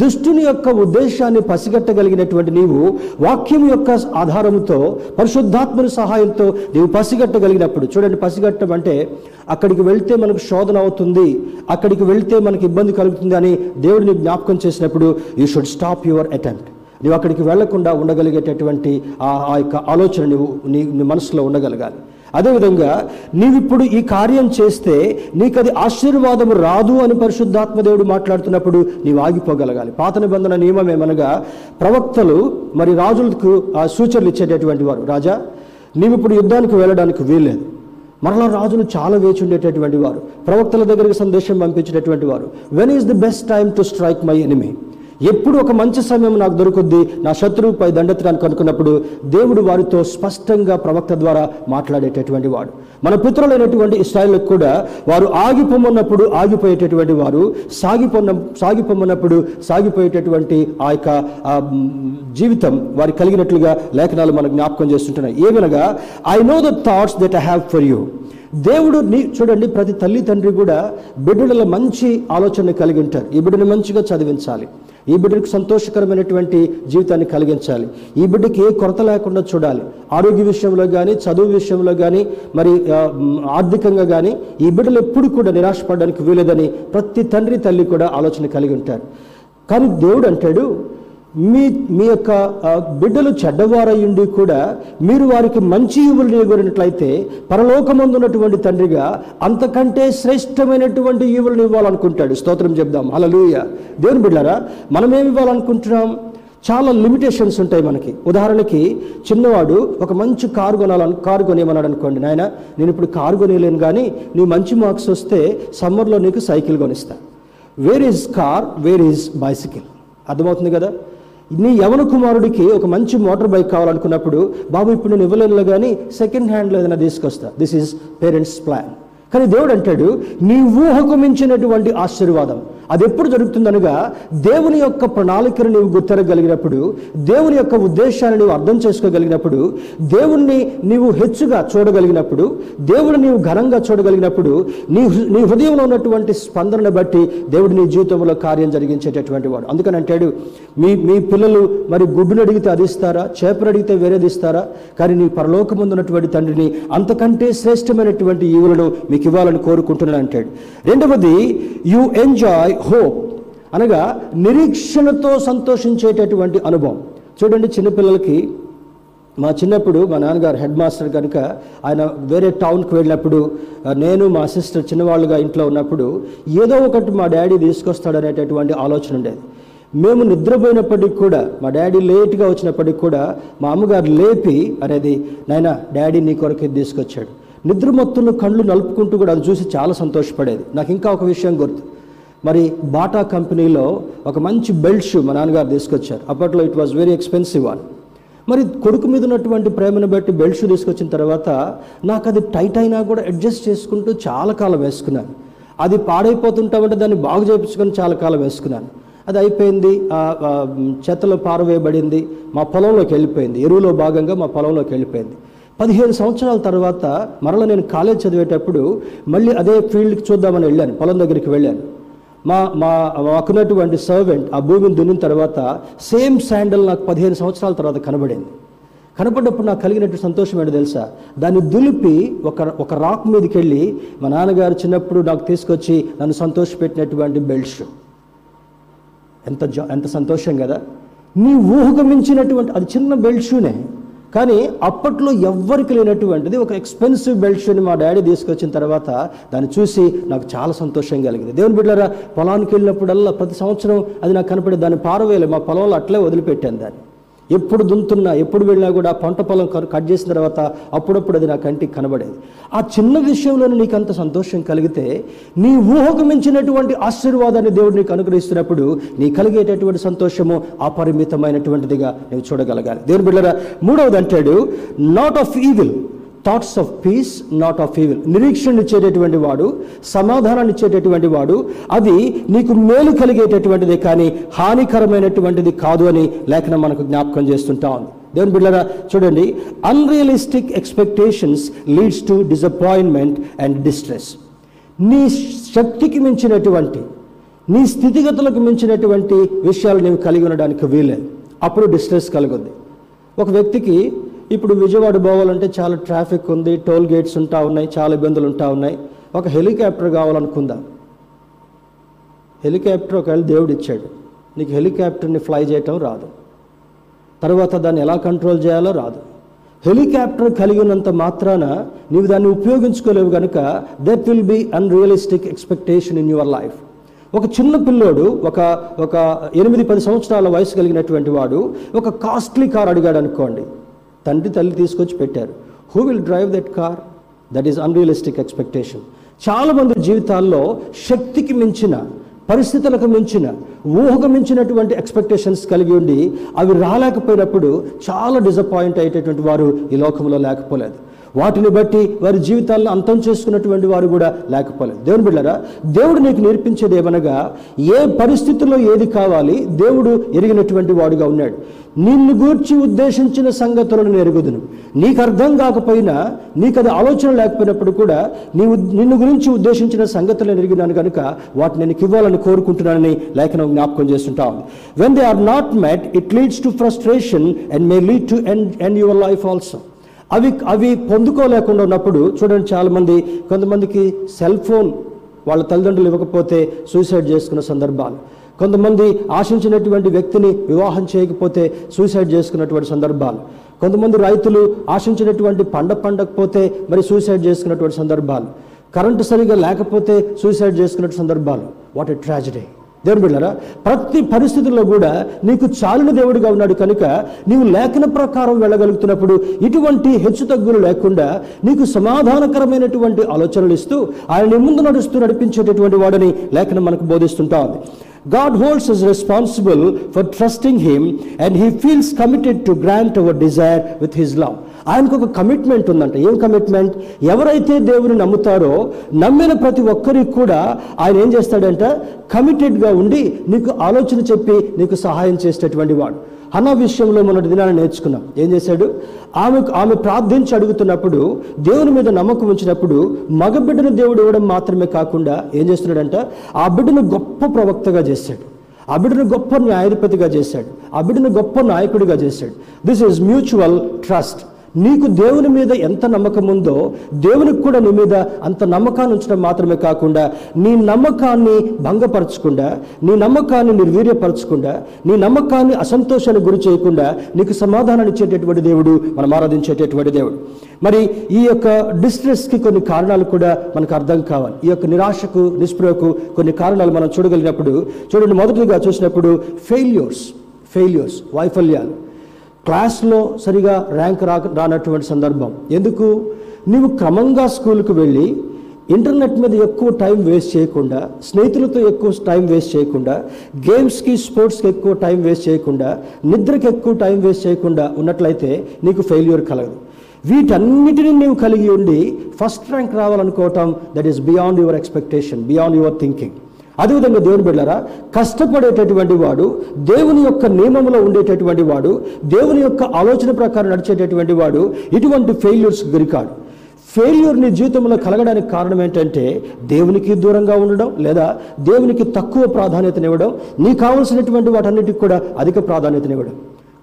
దుష్టుని యొక్క ఉద్దేశాన్ని పసిగట్టగలిగినటువంటి నీవు వాక్యం యొక్క ఆధారంతో పరిశుద్ధాత్మని సహాయంతో నీవు పసిగట్టగలిగినప్పుడు చూడండి పసిగట్టం అంటే అక్కడికి వెళ్తే మనకు శోధన అవుతుంది అక్కడికి వెళ్తే మనకి ఇబ్బంది కలుగుతుంది అని దేవుడిని జ్ఞాపకం చేసినప్పుడు you should stop your attempt నువ్వు అక్కడికి వెళ్ళకుండా ఉండగలిగేటటువంటి ఆ ఆ యొక్క ఆలోచన నువ్వు నీ నీ మనసులో ఉండగలగాలి. అదేవిధంగా నీవిప్పుడు ఈ కార్యం చేస్తే నీకు అది ఆశీర్వాదము రాదు అని పరిశుద్ధాత్మ దేవుడు మాట్లాడుతున్నప్పుడు నీవు ఆగిపోగలగాలి. పాత నిబంధన నియమం ఏమనగా ప్రవక్తలు మరి రాజులకు ఆ సూచనలు ఇచ్చేటటువంటి వారు. రాజా నీవిప్పుడు యుద్ధానికి వెళ్ళడానికి వీల్లేదు. మరలా రాజులు చాలా వేచి ఉండేటటువంటి వారు. ప్రవక్తల దగ్గరికి సందేశం పంపించేటటువంటి వారు. When is the best time to strike my enemy ఎప్పుడు ఒక మంచి సమయం నాకు దొరుకుద్ది. నా శత్రువుపై దండెత్తడానికి అనుకున్నప్పుడు దేవుడు వారితో స్పష్టంగా ప్రవక్త ద్వారా మాట్లాడేటటువంటి వాడు. మన పుత్రులైనటువంటి ఇస్రాయిల్కి కూడా వారు ఆగిపోమన్నప్పుడు ఆగిపోయేటటువంటి వారు సాగిపోన్న సాగిపోమన్నప్పుడు సాగిపోయేటటువంటి ఆ యొక్క జీవితం వారికి కలిగినట్లుగా లేఖనాలు మనకు జ్ఞాపకం చేస్తుంటున్నాయి. ఏమనగా I know the thoughts that I have for you దేవుడు నీ చూడండి ప్రతి తల్లి తండ్రి కూడా బిడ్డల మంచి ఆలోచన కలిగి ఉంటారు. ఈ బిడ్డను మంచిగా చదివించాలి. ఈ బిడ్డకు సంతోషకరమైనటువంటి జీవితాన్ని కలిగించాలి. ఈ బిడ్డకి ఏ కొరత లేకుండా చూడాలి. ఆరోగ్య విషయంలో కానీ చదువు విషయంలో కానీ మరి ఆర్థికంగా కానీ ఈ బిడ్డలు ఎప్పుడు కూడా నిరాశపడడానికి వీలేదని ప్రతి తండ్రి తల్లి కూడా ఆలోచన కలిగి ఉంటారు. కానీ దేవుడు అంటాడు మీ మీ యొక్క బిడ్డలు చెడ్డవారయ్యుండి కూడా మీరు వారికి మంచి ఈవులు ఇవ్వనట్లయితే పరలోకమందున్నటువంటి తండ్రిగా అంతకంటే శ్రేష్టమైనటువంటి ఈవులను ఇవ్వాలనుకుంటాడు. స్తోత్రం చెప్దాం. హల్లెలూయా. దేవుని బిడ్డారా మనం ఏమి ఇవ్వాలనుకుంటున్నాం? చాలా లిమిటేషన్స్ ఉంటాయి మనకి. ఉదాహరణకి చిన్నవాడు ఒక మంచి కారు కొనాలని కారు కొనేమన్నాడు అనుకోండి నాయన నేను ఇప్పుడు కారు కొనేలేను కానీ నీ మంచి మార్క్స్ వస్తే సమ్మర్లో నీకు సైకిల్ కొనిస్తా. Where is car where is bicycle. అర్థమవుతుంది కదా? నీ యవన కుమారుడికి ఒక మంచి మోటార్ బైక్ కావాలనుకున్నప్పుడు బాబు ఇప్పుడు నేను ఇవ్వలేను కానీ సెకండ్ హ్యాండ్లో ఏదైనా తీసుకొస్తా. దిస్ ఈజ్ పేరెంట్స్ ప్లాన్ కానీ దేవుడు అంటాడు నీ ఊహకు మించినటువంటి ఆశీర్వాదం అది ఎప్పుడు జరుగుతుందనగా దేవుని యొక్క ప్రణాళికను నీవు గుర్తెరగలిగినప్పుడు దేవుని యొక్క ఉద్దేశాన్ని నీవు అర్థం చేసుకోగలిగినప్పుడు దేవుణ్ణి నీవు హెచ్చుగా చూడగలిగినప్పుడు దేవుని నీవు ఘనంగా చూడగలిగినప్పుడు నీ నీ హృదయంలో ఉన్నటువంటి స్పందనను బట్టి దేవుడు నీ జీవితంలో కార్యం జరిగించేటటువంటి వాడు. అందుకని అంటాడు మీ మీ పిల్లలు మరి గుడ్డును అడిగితే అది ఇస్తారా? చేపను అడిగితే వేరేది ఇస్తారా? కానీ నీ పరలోకముందున్నటువంటి తండ్రిని అంతకంటే శ్రేష్టమైనటువంటి ఈవులను మీకు ఇవ్వాలని కోరుకుంటున్నాను అంటాడు. రెండవది యు ఎంజాయ్ హోప్ అనగా నిరీక్షణతో సంతోషించేటటువంటి అనుభవం. చూడండి చిన్నపిల్లలకి మా చిన్నప్పుడు మా నాన్నగారు హెడ్ మాస్టర్ కనుక ఆయన వేరే టౌన్కి వెళ్ళినప్పుడు నేను మా సిస్టర్ చిన్నవాళ్ళుగా ఇంట్లో ఉన్నప్పుడు ఏదో ఒకటి మా డాడీ తీసుకొస్తాడనేటటువంటి ఆలోచన ఉండేది. మేము నిద్రపోయినప్పటికి కూడా మా డాడీ లేట్గా వచ్చినప్పటికి కూడా మా అమ్మగారు లేపి అనేది నాయన డాడీ నీ కొరకు తీసుకొచ్చాడు. నిద్ర మొత్తంలో కళ్ళు నలుపుకుంటూ కూడా అది చూసి చాలా సంతోషపడేది. నాకు ఇంకా ఒక విషయం గుర్తు. మరి బాటా కంపెనీలో ఒక మంచి బెల్ట్ షూ మా నాన్నగారు తీసుకొచ్చారు. అప్పట్లో it was very expensive one మరి కొడుకు మీద ఉన్నటువంటి ప్రేమను బట్టి బెల్ట్ షూ తీసుకొచ్చిన తర్వాత నాకు అది టైట్ అయినా కూడా అడ్జస్ట్ చేసుకుంటూ చాలా కాలం వేసుకున్నాను. అది పాడైపోతుంటామంటే దాన్ని బాగు చేయించుకొని చాలా కాలం వేసుకున్నాను. అది అయిపోయింది చెత్తలో పారవేయబడింది మా పొలంలోకి వెళ్ళిపోయింది. ఎరువులో భాగంగా మా పొలంలోకి వెళ్ళిపోయింది. పదిహేను సంవత్సరాల తర్వాత మరలా నేను కాలేజ్ చదివేటప్పుడు మళ్ళీ అదే ఫీల్డ్కి చూద్దామని వెళ్ళాను పొలం దగ్గరికి వెళ్ళాను. మా మా మాకున్నటువంటి సర్వెంట్ ఆ భూమిని దున్నిన తర్వాత సేమ్ శాండల్ నాకు పదిహేను సంవత్సరాల తర్వాత కనబడింది. కనపడ్డప్పుడు నాకు కలిగినట్టు సంతోషం ఏంటో తెలుసా? దాన్ని దులిపి ఒక ఒక రాక్ మీదకి వెళ్ళి మా నాన్నగారు చిన్నప్పుడు నాకు తీసుకొచ్చి నన్ను సంతోషపెట్టినటువంటి బెల్ట్ షూ ఎంత జా ఎంత సంతోషం కదా? నీ ఊహకు మించినటువంటి అది చిన్న బెల్ట్ షూనే కానీ అప్పట్లో ఎవ్వరికి లేనటువంటిది ఒక ఎక్స్పెన్సివ్ బెల్ట్ షూని మా డాడీ తీసుకొచ్చిన తర్వాత దాన్ని చూసి నాకు చాలా సంతోషం కలిగింది. దేవుని బిడ్డరా పొలానికి వెళ్ళినప్పుడల్లా ప్రతి సంవత్సరం అది నాకు కనపడే దాన్ని పారవేయలే మా పొలంలో అట్లే వదిలిపెట్టాను దాన్ని. ఎప్పుడు దున్తున్నా ఎప్పుడు వెళ్ళినా కూడా పంట పొలం కట్ చేసిన తర్వాత అప్పుడప్పుడు అది నా కంటికి కనబడేది. ఆ చిన్న విషయంలోనే నీకు అంత సంతోషం కలిగితే నీ ఊహకు మించినటువంటి ఆశీర్వాదాన్ని దేవుడు నీకు అనుగ్రహిస్తున్నప్పుడు నీ కలిగేటటువంటి సంతోషము అపరిమితమైనటువంటిదిగా నువ్వు చూడగలగాలి. దేవుని బిడ్డరా మూడవది అంటాడు not of evil thoughts of peace not of evil నిరీక్షణ ఇచ్చేటటువంటి వాడు సమాధానాన్ని ఇచ్చేటటువంటి వాడు అది నీకు మేలు కలిగేటటువంటిది కానీ హానికరమైనటువంటిది కాదు అని లేఖనం మనకు జ్ఞాపకం చేస్తుంటా ఉంది. దేవుని బిడ్డరా చూడండి unrealistic expectations leads to disappointment and distress నీ శక్తికి మించినటువంటి నీ స్థితిగతులకు మించినటువంటి విషయాలు నీవు కలిగి ఉండడానికి వీలేదు అప్పుడు డిస్ట్రెస్ కలుగుద్ది. ఒక వ్యక్తికి ఇప్పుడు విజయవాడ పోవాలంటే చాలా ట్రాఫిక్ ఉంది టోల్ గేట్స్ ఉంటా ఉన్నాయి చాలా ఇబ్బందులు ఉంటా ఉన్నాయి. ఒక హెలికాప్టర్ కావాలనుకుందాం. హెలికాప్టర్ ఒకవేళ దేవుడు ఇచ్చాడు. నీకు హెలికాప్టర్ని ఫ్లై చేయటం రాదు. తర్వాత దాన్ని ఎలా కంట్రోల్ చేయాలో రాదు. హెలికాప్టర్ కలిగినంత మాత్రాన నీవు దాన్ని ఉపయోగించుకోలేవు కనుక that will be unrealistic expectation in your life ఒక చిన్న పిల్లోడు ఒక ఒక ఎనిమిది పది సంవత్సరాల వయసు కలిగినటువంటి వాడు ఒక కాస్ట్లీ కార్ అడిగాడు అనుకోండి. తండ్రి తల్లి తీసుకొచ్చి పెట్టారు. Who will drive that car that is unrealistic expectation చాలామంది జీవితాల్లో శక్తికి మించిన పరిస్థితులకు మించిన ఊహకు మించినటువంటి ఎక్స్పెక్టేషన్స్ కలిగి ఉండి అవి రాలేకపోయినప్పుడు చాలా డిసప్పాయింట్ అయ్యేటటువంటి వారు ఈ లోకంలో లేకపోలేదు. వాటిని బట్టి వారి జీవితాలను అంతం చేసుకున్నటువంటి వారు కూడా లేకపోలేదు. దేవుని బిళ్ళరా దేవుడు నీకు నేర్పించేది ఏమనగా ఏ పరిస్థితుల్లో ఏది కావాలి దేవుడు ఎరిగినటువంటి వాడుగా ఉన్నాడు. నిన్ను గూర్చి ఉద్దేశించిన సంగతులను ఎరుగుదును. నీకు అర్థం కాకపోయినా నీకు అది ఆలోచన లేకపోయినప్పుడు కూడా నీవు నిన్ను గురించి ఉద్దేశించిన సంగతులను ఎరిగినాను కనుక వాటిని నేను ఇవ్వాలని కోరుకుంటున్నానని లేఖనం జ్ఞాపకం చేస్తుంటా ఉంది. When they are not met it leads to frustration and may lead to end end your life also అవి అవి పొందుకోలేకుండా ఉన్నప్పుడు చూడండి చాలామంది కొంతమందికి సెల్ ఫోన్ వాళ్ళ తల్లిదండ్రులు ఇవ్వకపోతే సూసైడ్ చేసుకున్న సందర్భాలు. కొంతమంది ఆశించినటువంటి వ్యక్తిని వివాహం చేయకపోతే సూసైడ్ చేసుకున్నటువంటి సందర్భాలు. కొంతమంది రైతులు ఆశించినటువంటి పంట పండకపోతే మరి సూసైడ్ చేసుకున్నటువంటి సందర్భాలు. కరెంటు సరిగా లేకపోతే సూసైడ్ చేసుకున్న సందర్భాలు. వాట్ ఎ ట్రాజడీ దేవుని బిళ్ళరా ప్రతి పరిస్థితుల్లో కూడా నీకు చాలిన దేవుడిగా ఉన్నాడు కనుక నీవు లేఖన ప్రకారం వెళ్ళగలుగుతున్నప్పుడు ఇటువంటి హెచ్చుతగ్గులు లేకుండా నీకు సమాధానకరమైనటువంటి ఆలోచనలు ఇస్తూ ఆయన ముందు నడుస్తూ నడిపించేటటువంటి వాడని లేఖనం మనకు బోధిస్తుంటా ఉంది holds holds us responsible for trusting Him and He feels committed to grant our desire with His. ఆయనకు ఒక కమిట్మెంట్ ఉందంట. ఏం కమిట్మెంట్ ఎవరైతే దేవుని నమ్ముతారో నమ్మిన ప్రతి ఒక్కరికి కూడా ఆయన ఏం చేస్తాడంట? కమిటెడ్గా ఉండి నీకు ఆలోచన చెప్పి నీకు సహాయం చేసేటటువంటి వాడు. అన్న విషయంలో మొన్నటి దినాన్ని నేర్చుకున్నాం. ఏం చేశాడు? ఆమె ఆమె ప్రార్థించి అడుగుతున్నప్పుడు దేవుని మీద నమ్మకం ఉంచినప్పుడు మగబిడ్డను దేవుడు ఇవ్వడం మాత్రమే కాకుండా ఏం చేస్తున్నాడంట? ఆ బిడ్డను గొప్ప ప్రవక్తగా చేశాడు. ఆ బిడ్డను గొప్ప న్యాయాధిపతిగా చేశాడు. ఆ బిడ్డను గొప్ప నాయకుడిగా చేశాడు. దిస్ ఈజ్ మ్యూచువల్ ట్రస్ట్ నీకు దేవుని మీద ఎంత నమ్మకం ఉందో దేవునికి కూడా నీ మీద అంత నమ్మకాన్ని ఉంచడం మాత్రమే కాకుండా నీ నమ్మకాన్ని భంగపరచకుండా నీ నమ్మకాన్ని నిర్వీర్యపరచకుండా నీ నమ్మకాన్ని అసంతోషానికి గురి చేయకుండా నీకు సమాధానాన్ని ఇచ్చేటటువంటి దేవుడు మనం ఆరాధించేటటువంటి దేవుడు. మరి ఈ యొక్క డిస్ట్రెస్కి కొన్ని కారణాలు కూడా మనకు అర్థం కావాలి. ఈ యొక్క నిరాశకు నిస్పృహకు కొన్ని కారణాలు మనం చూడగలిగినప్పుడు చూడండి మొదటిగా చూసినప్పుడు ఫెయిల్యూర్స్ ఫెయిల్యూర్స్ వైఫల్యాలు. క్లాస్లో సరిగా ర్యాంక్ రా రానటువంటి సందర్భం. ఎందుకు? నీవు క్రమంగా స్కూల్కి వెళ్ళి ఇంటర్నెట్ మీద ఎక్కువ టైం వేస్ట్ చేయకుండా స్నేహితులతో ఎక్కువ టైం వేస్ట్ చేయకుండా గేమ్స్కి స్పోర్ట్స్కి ఎక్కువ టైం వేస్ట్ చేయకుండా నిద్రకి ఎక్కువ టైం వేస్ట్ చేయకుండా ఉన్నట్లయితే నీకు ఫెయిల్యూర్ కలగదు. వీటన్నిటిని నీవు కలిగి ఉండి first rank రావాలనుకోవటం that is beyond your expectation beyond your thinking అదేవిధంగా దేవుని బిడ్డారా కష్టపడేటటువంటి వాడు దేవుని యొక్క నియమంలో ఉండేటటువంటి వాడు దేవుని యొక్క ఆలోచన ప్రకారం నడిచేటటువంటి వాడు ఇటువంటి ఫెయిల్యూర్స్ గురికాడు ఫెయిల్యూర్ నీ జీవితంలో కలగడానికి కారణం ఏంటంటే దేవునికి దూరంగా ఉండడం లేదా దేవునికి తక్కువ ప్రాధాన్యతనివ్వడం నీకు కావలసినటువంటి వాటన్నిటికి కూడా అధిక ప్రాధాన్యతనివ్వడం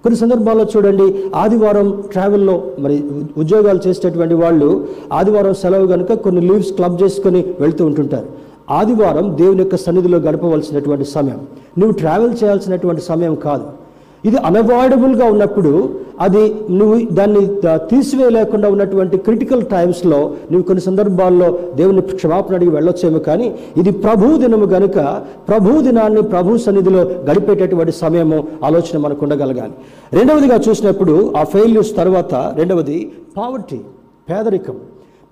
కొన్ని సందర్భాల్లో చూడండి ఆదివారం ట్రావెల్లో మరి ఉద్యోగాలు చేసేటటువంటి వాళ్ళు ఆదివారం సెలవు కనుక కొన్ని లీవ్స్ క్లబ్ చేసుకొని వెళ్తూ ఉంటుంటారు. ఆదివారం దేవుని యొక్క సన్నిధిలో గడపవలసినటువంటి సమయం. నువ్వు ట్రావెల్ చేయాల్సినటువంటి సమయం కాదు. ఇది అనవాయిడబుల్గా ఉన్నప్పుడు అది నువ్వు దాన్ని తీసివేయలేకుండా ఉన్నటువంటి క్రిటికల్ టైమ్స్లో నువ్వు కొన్ని సందర్భాల్లో దేవుని క్షమాపణ అడిగి వెళ్ళొచ్చేమో కానీ ఇది ప్రభు దినము గనుక ప్రభు దినాన్ని ప్రభు సన్నిధిలో గడిపేటటువంటి సమయము ఆలోచన మనకు ఉండగలగాలి. రెండవదిగా చూసినప్పుడు ఆ ఫెయిల్యూస్ తర్వాత రెండవది పావర్టీ పేదరికం.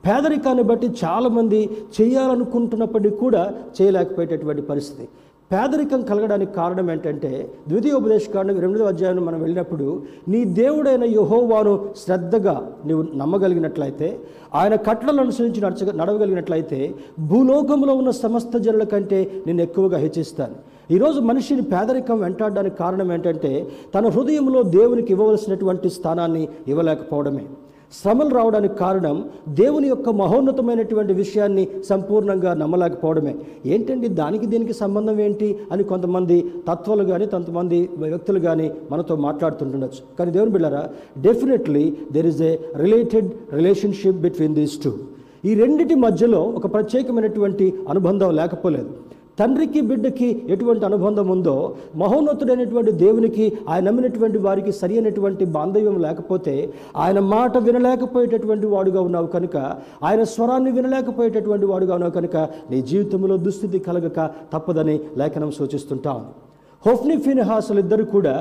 పేదరికాన్ని బట్టి చాలామంది చేయాలనుకుంటున్నప్పటికీ కూడా చేయలేకపోయేటటువంటి పరిస్థితి. పేదరికం కలగడానికి కారణం ఏంటంటే ద్వితీయోపదేశకాండం రెండవ అధ్యాయం మనం వెళ్ళినప్పుడు నీ దేవుడైన యహోవాను శ్రద్ధగా నీవు నమ్మగలిగినట్లయితే ఆయన కట్టలను అనుసరించి నడచ నడవగలిగినట్లయితే భూలోకంలో ఉన్న సమస్త జనుల కంటే నేను ఎక్కువగా హెచ్చిస్తాను. ఈరోజు మనిషిని పేదరికం వెంటాడడానికి కారణం ఏంటంటే తన హృదయంలో దేవునికి ఇవ్వవలసినటువంటి స్థానాన్ని ఇవ్వలేకపోవడమే. శ్రమలు రావడానికి కారణం దేవుని యొక్క మహోన్నతమైనటువంటి విషయాన్ని సంపూర్ణంగా నమ్మలేకపోవడమే. ఏంటండి? దానికి దీనికి సంబంధం ఏంటి? అని కొంతమంది తత్వాలు కానీ కొంతమంది వ్యక్తులు కానీ మనతో మాట్లాడుతుంటుండొచ్చు. కానీ దేవుని బిళ్ళరా definitely there is a related relationship between these two ఈ రెండిటి మధ్యలో ఒక ప్రత్యేకమైనటువంటి అనుబంధం లేకపోలేదు. తండ్రికి బిడ్డకి ఎటువంటి అనుబంధం ఉందో మహోన్నతుడైనటువంటి దేవునికి ఆయన నమ్మినటువంటి వారికి సరి అయినటువంటి బాంధవ్యం లేకపోతే ఆయన మాట వినలేకపోయేటటువంటి వాడుగా ఉన్నావు కనుక ఆయన స్వరాన్ని వినలేకపోయేటటువంటి వాడుగా ఉన్నావు కనుక నీ జీవితంలో దుస్థితి కలగక తప్పదని లేఖనం సూచిస్తుంటాం. హోఫ్ని ఫిన్హాసులు ఇద్దరు కూడా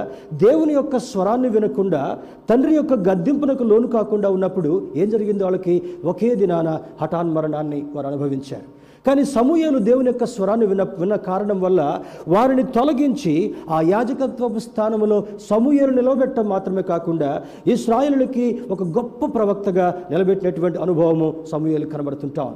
దేవుని యొక్క స్వరాన్ని వినకుండా తండ్రి యొక్క గద్దింపునకు లోను కాకుండా ఉన్నప్పుడు ఏం జరిగింది వాళ్ళకి? ఒకే దినాన హఠాన్ మరణాన్ని వారు అనుభవించారు. కానీ సమూహలు దేవుని యొక్క స్వరాన్ని విన విన్న కారణం వల్ల వారిని తొలగించి ఆ యాజకత్వపు స్థానంలో సమూహలు నిలబెట్టడం మాత్రమే కాకుండా ఇస్రాయేలులకి ఒక గొప్ప ప్రవక్తగా నిలబెట్టినటువంటి అనుభవము సమూహలు కనబడుతుంటాం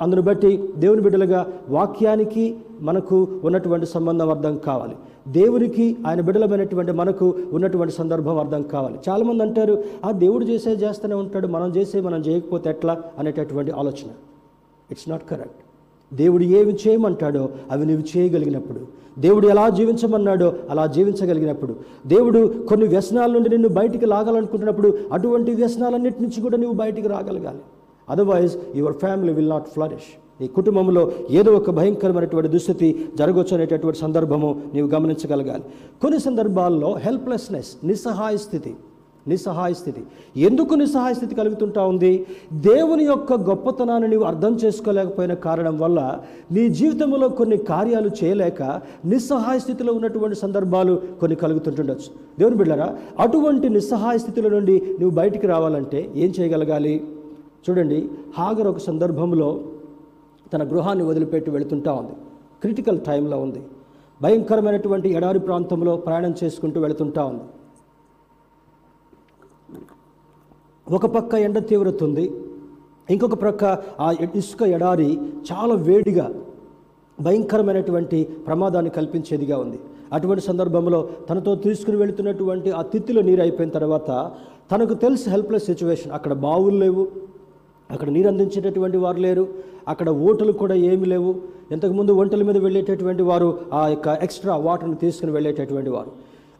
అందును బట్టి దేవుని బిడ్డలుగా వాక్యానికి మనకు ఉన్నటువంటి సంబంధం అర్థం కావాలి. దేవునికి ఆయన బిడలమైనటువంటి మనకు ఉన్నటువంటి సందర్భం అర్థం కావాలి. చాలామంది అంటారు ఆ దేవుడు చేసే చేస్తూనే ఉంటాడు మనం చేసే మనం చేయకపోతే ఎట్లా? అనేటటువంటి ఆలోచన. ఇట్స్ నాట్ కరెక్ట్ దేవుడు ఏమి చేయమంటాడో అవి నువ్వు చేయగలిగినప్పుడు. దేవుడు ఎలా జీవించమన్నాడో అలా జీవించగలిగినప్పుడు. దేవుడు కొన్ని వ్యసనాల నుండి నిన్ను బయటికి లాగాలనుకుంటున్నప్పుడు అటువంటి వ్యసనాలన్నిటి నుంచి కూడా నువ్వు బయటికి రాగలగాలి. Otherwise your family will not flourish నీ కుటుంబంలో ఏదో ఒక భయంకరమైనటువంటి దుస్థితి జరగవచ్చు అనేటటువంటి సందర్భము నీవు గమనించగలగాలి. కొన్ని సందర్భాల్లో హెల్ప్లెస్నెస్ నిస్సహాయ స్థితి. నిస్సహాయ స్థితి ఎందుకు నిస్సహాయ స్థితి కలుగుతుంటా ఉంది? దేవుని యొక్క గొప్పతనాన్ని నీవు అర్థం చేసుకోలేకపోయిన కారణం వల్ల నీ జీవితంలో కొన్ని కార్యాలు చేయలేక నిస్సహాయ స్థితిలో ఉన్నటువంటి సందర్భాలు కొన్ని కలుగుతుంటుండొచ్చు. దేవుని బిడ్డరా అటువంటి నిస్సహాయ స్థితిలో నుండి నువ్వు బయటికి రావాలంటే ఏం చేయగలగాలి? చూడండి హాగర్ ఒక సందర్భంలో తన గృహాన్ని వదిలిపెట్టి వెళుతుంటా ఉంది. క్రిటికల్ టైంలో ఉంది. భయంకరమైనటువంటి ఎడారి ప్రాంతంలో ప్రయాణం చేసుకుంటూ వెళుతుంటా ఉంది. ఒక పక్క ఎండ తీవ్రత ఉంది ఇంకొక ప్రక్క ఆ ఇసుక ఎడారి చాలా వేడిగా భయంకరమైనటువంటి ప్రమాదాన్ని కల్పించేదిగా ఉంది. అటువంటి సందర్భంలో తనతో తీసుకుని వెళుతున్నటువంటి ఆ తిత్తిలో నీరు అయిపోయిన తర్వాత తనకు తెలిసి హెల్ప్లెస్ సిచ్యువేషన్. అక్కడ బావులు లేవు అక్కడ నీరు అందించేటటువంటి వారు లేరు అక్కడ ఓటలు కూడా ఏమి లేవు. ఇంతకుముందు ఒంటల మీద వెళ్ళేటటువంటి వారు ఆ యొక్క ఎక్స్ట్రా వాటర్ని తీసుకుని వెళ్ళేటటువంటి వారు.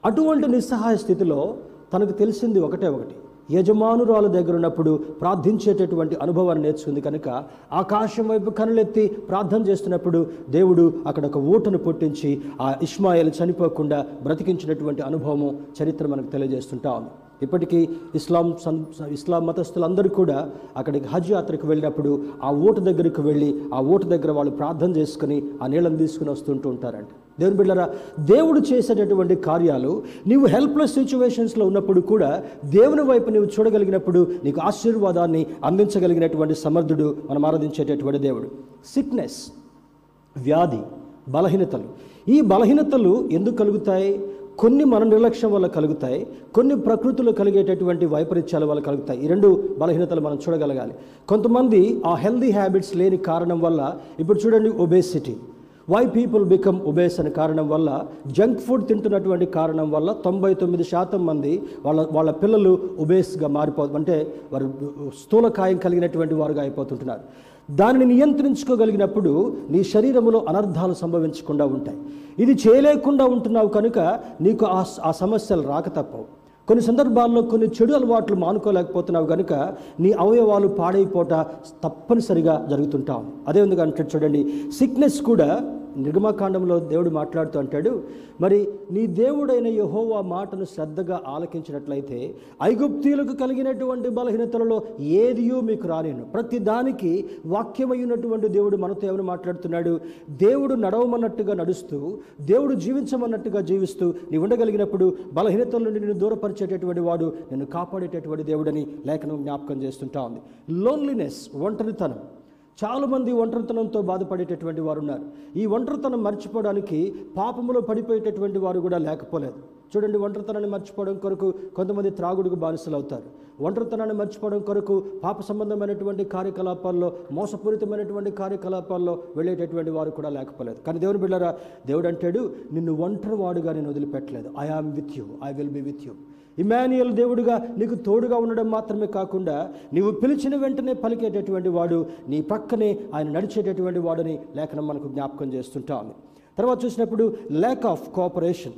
అటువంటి నిస్సహాయ స్థితిలో తనకు తెలిసింది ఒకటే ఒకటి. యజమానురాలు దగ్గర ఉన్నప్పుడు ప్రార్థించేటటువంటి అనుభవాన్ని నేర్చుకుంది కనుక ఆకాశం వైపు కనులెత్తి ప్రార్థన చేస్తున్నప్పుడు దేవుడు అక్కడ ఒక ఊటను పుట్టించి ఆ ఇస్మాయిల్ చనిపోకుండా బ్రతికించినటువంటి అనుభవము చరిత్ర మనకు తెలియజేస్తుంటా ఉంది. ఇప్పటికీ ఇస్లాం సం ఇస్లాం మతస్థులందరూ కూడా అక్కడికి హజ్ యాత్రకు వెళ్ళినప్పుడు ఆ ఓటు దగ్గరికి వెళ్ళి ఆ ఓటు దగ్గర వాళ్ళు ప్రార్థన చేసుకుని ఆ నీళ్ళని తీసుకుని వస్తుంటూ ఉంటారంట. దేవుని బిడ్డరా దేవుడు చేసేటటువంటి కార్యాలు నీవు హెల్ప్లెస్ సిచ్యువేషన్స్లో ఉన్నప్పుడు కూడా దేవుని వైపు నీవు చూడగలిగినప్పుడు నీకు ఆశీర్వాదాన్ని అందించగలిగినటువంటి సమర్థుడు మనం ఆరాధించేటటువంటి దేవుడు. సిక్నెస్ వ్యాధి బలహీనతలు. ఈ బలహీనతలు ఎందుకు కలుగుతాయి? కొన్ని మన నిర్లక్ష్యం వల్ల కలుగుతాయి కొన్ని ప్రకృతిలో కలిగేటటువంటి వైపరీత్యాల వల్ల కలుగుతాయి. ఈ రెండు బలహీనతలు మనం చూడగలగాలి. కొంతమంది ఆ హెల్దీ హ్యాబిట్స్ లేని కారణం వల్ల ఇప్పుడు చూడండి obesity why people become obese అనే కారణం వల్ల జంక్ ఫుడ్ తింటున్నటువంటి కారణం వల్ల తొంభై తొమ్మిది శాతం మంది వాళ్ళ వాళ్ళ పిల్లలు ఒబేస్గా మారిపో అంటే వారు స్థూలకాయం కలిగినటువంటి వారుగా అయిపోతుంటున్నారు. దానిని నియంత్రించుకోగలిగినప్పుడు నీ శరీరములో అనర్థాలు సంభవించకుండా ఉంటాయి. ఇది చేయలేకుండా ఉంటున్నావు కనుక నీకు ఆ ఆ సమస్యలు రాక తప్పవు. కొన్ని సందర్భాల్లో కొన్ని చెడు అలవాట్లు మానుకోలేకపోతున్నావు కనుక నీ అవయవాలు పాడైపోట తప్పనిసరిగా జరుగుతుంటాం అదే ఉంది అంటే చూడండి సిక్నెస్ కూడా నిర్గమకాండంలో దేవుడు మాట్లాడుతూ అంటాడు మరి నీ దేవుడైన యహోవా మాటను శ్రద్ధగా ఆలకించినట్లయితే ఐగుప్తీయులకు కలిగినటువంటి బలహీనతలలో ఏదియో మీకు రాలేను. ప్రతి దానికి వాక్యమైనటువంటి దేవుడు మనతో ఏమని మాట్లాడుతున్నాడు దేవుడు నడవమన్నట్టుగా నడుస్తూ దేవుడు జీవించమన్నట్టుగా జీవిస్తూ నీ ఉండగలిగినప్పుడు బలహీనతల నుండి నిన్ను దూరపరిచేటటువంటి వాడు నిన్ను కాపాడేటటువంటి దేవుడని లేఖనం జ్ఞాపకం చేస్తుంటా ఉంది. లోన్లీనెస్ ఒంటరితనం చాలామంది ఒంటరితనంతో బాధపడేటటువంటి వారు ఉన్నారు ఈ ఒంటరితనం మర్చిపోవడానికి పాపములో పడిపోయేటటువంటి వారు కూడా లేకపోలేదు. చూడండి ఒంటరితనాన్ని మర్చిపోవడం కొరకు కొంతమంది త్రాగుడుకు బానిసలు అవుతారు ఒంటరితనాన్ని మర్చిపోవడం కొరకు పాప సంబంధమైనటువంటి కార్యకలాపాల్లో మోసపూరితమైనటువంటి కార్యకలాపాల్లో వెళ్ళేటటువంటి వారు కూడా లేకపోలేదు. కానీ దేవుని బిళ్ళరా దేవుడు అంటాడు నిన్ను ఒంటరి వాడుగా నేను వదిలిపెట్టలేదు. I am with you I will be with you Emmanuel దేవుడుగా నీకు తోడుగా ఉండడం మాత్రమే కాకుండా నీవు పిలిచిన వెంటనే పలికేటటువంటి వాడు నీ పక్కనే ఆయన నడిచేటటువంటి వాడని లేఖనం మనకు జ్ఞాపకం చేస్తుంటాము తర్వాత చూసినప్పుడు ల్యాక్ ఆఫ్ కోఆపరేషన్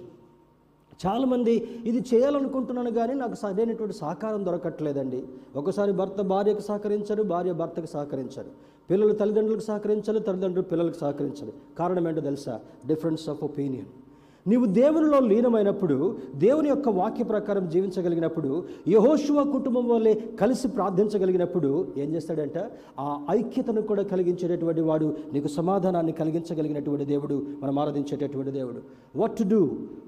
చాలామంది ఇది చేయాలనుకుంటున్నాను కానీ నాకు సరైనటువంటి సహకారం దొరకట్లేదండి. ఒకసారి భర్త భార్యకు సహకరించరు భార్య భర్తకు సహకరించరు. పిల్లలు తల్లిదండ్రులకు సహకరించరు తల్లిదండ్రులు పిల్లలకు సహకరించరు. కారణం ఏంటో తెలుసా? డిఫరెన్స్ ఆఫ్ ఒపీనియన్ నీవు దేవునిలో లీనమైనప్పుడు దేవుని యొక్క వాక్య ప్రకారం జీవించగలిగినప్పుడు యహోశువ కుటుంబం వల్లే కలిసి ప్రార్థించగలిగినప్పుడు ఏం చేస్తాడంట? ఆ ఐక్యతను కూడా కలిగించేటటువంటి వాడు నీకు సమాధానాన్ని కలిగించగలిగినటువంటి దేవుడు మనం ఆరాధించేటటువంటి దేవుడు. What to do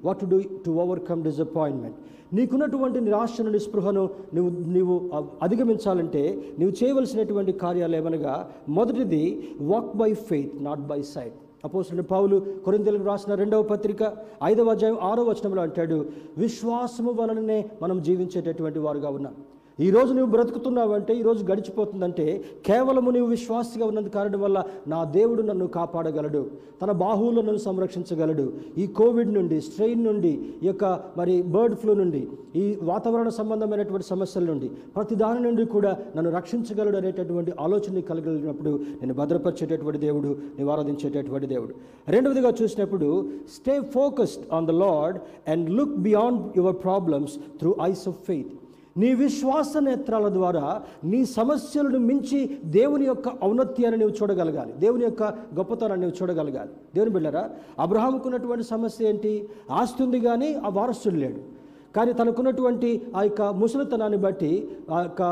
what to do to overcome disappointment నీకున్నటువంటి నిరాశను నిస్పృహను నువ్వు నీవు అధిగమించాలంటే నువ్వు చేయవలసినటువంటి కార్యాలు ఏమనగా మొదటిది walk by faith not by sight అపోసిన పావులు కొరింతలకు రాసిన రెండవ పత్రిక ఐదవ అధ్యాయం ఆరో వచనంలో అంటాడు విశ్వాసము వలననే మనం జీవించేటటువంటి వారుగా ఉన్నాం. ఈ రోజు నువ్వు బ్రతుకుతున్నావంటే ఈరోజు గడిచిపోతుందంటే కేవలము నువ్వు విశ్వాసిగా ఉన్నందు కారణం వల్ల నా దేవుడు నన్ను కాపాడగలడు. తన బాహువులో నన్ను సంరక్షించగలడు. ఈ కోవిడ్ నుండి స్ట్రెయిన్ నుండి ఈ యొక్క మరి బర్డ్ ఫ్లూ నుండి ఈ వాతావరణ సంబంధమైనటువంటి సమస్యల నుండి ప్రతి దాని నుండి కూడా నన్ను రక్షించగలడు అనేటటువంటి ఆలోచన కలిగినప్పుడు నేను భద్రపరిచేటటువంటి దేవుడు నేను ఆరాధించేటటువంటి దేవుడు. రెండవదిగా చూసినప్పుడు stay focused on the Lord and look beyond your problems through eyes of faith నీ విశ్వాస నేత్రాల ద్వారా నీ సమస్యలను మించి దేవుని యొక్క ఔన్నత్యాన్ని నువ్వు చూడగలగాలి. దేవుని యొక్క గొప్పతనాన్ని నువ్వు చూడగలగాలి. దేవుని బిళ్ళరా అబ్రహాంకున్నటువంటి సమస్య ఏంటి? ఆస్తి ఉంది కానీ ఆ వారసుడు లేడు. కానీ తనకున్నటువంటి ఆ యొక్క ముసలితనాన్ని బట్టి ఆ యొక్క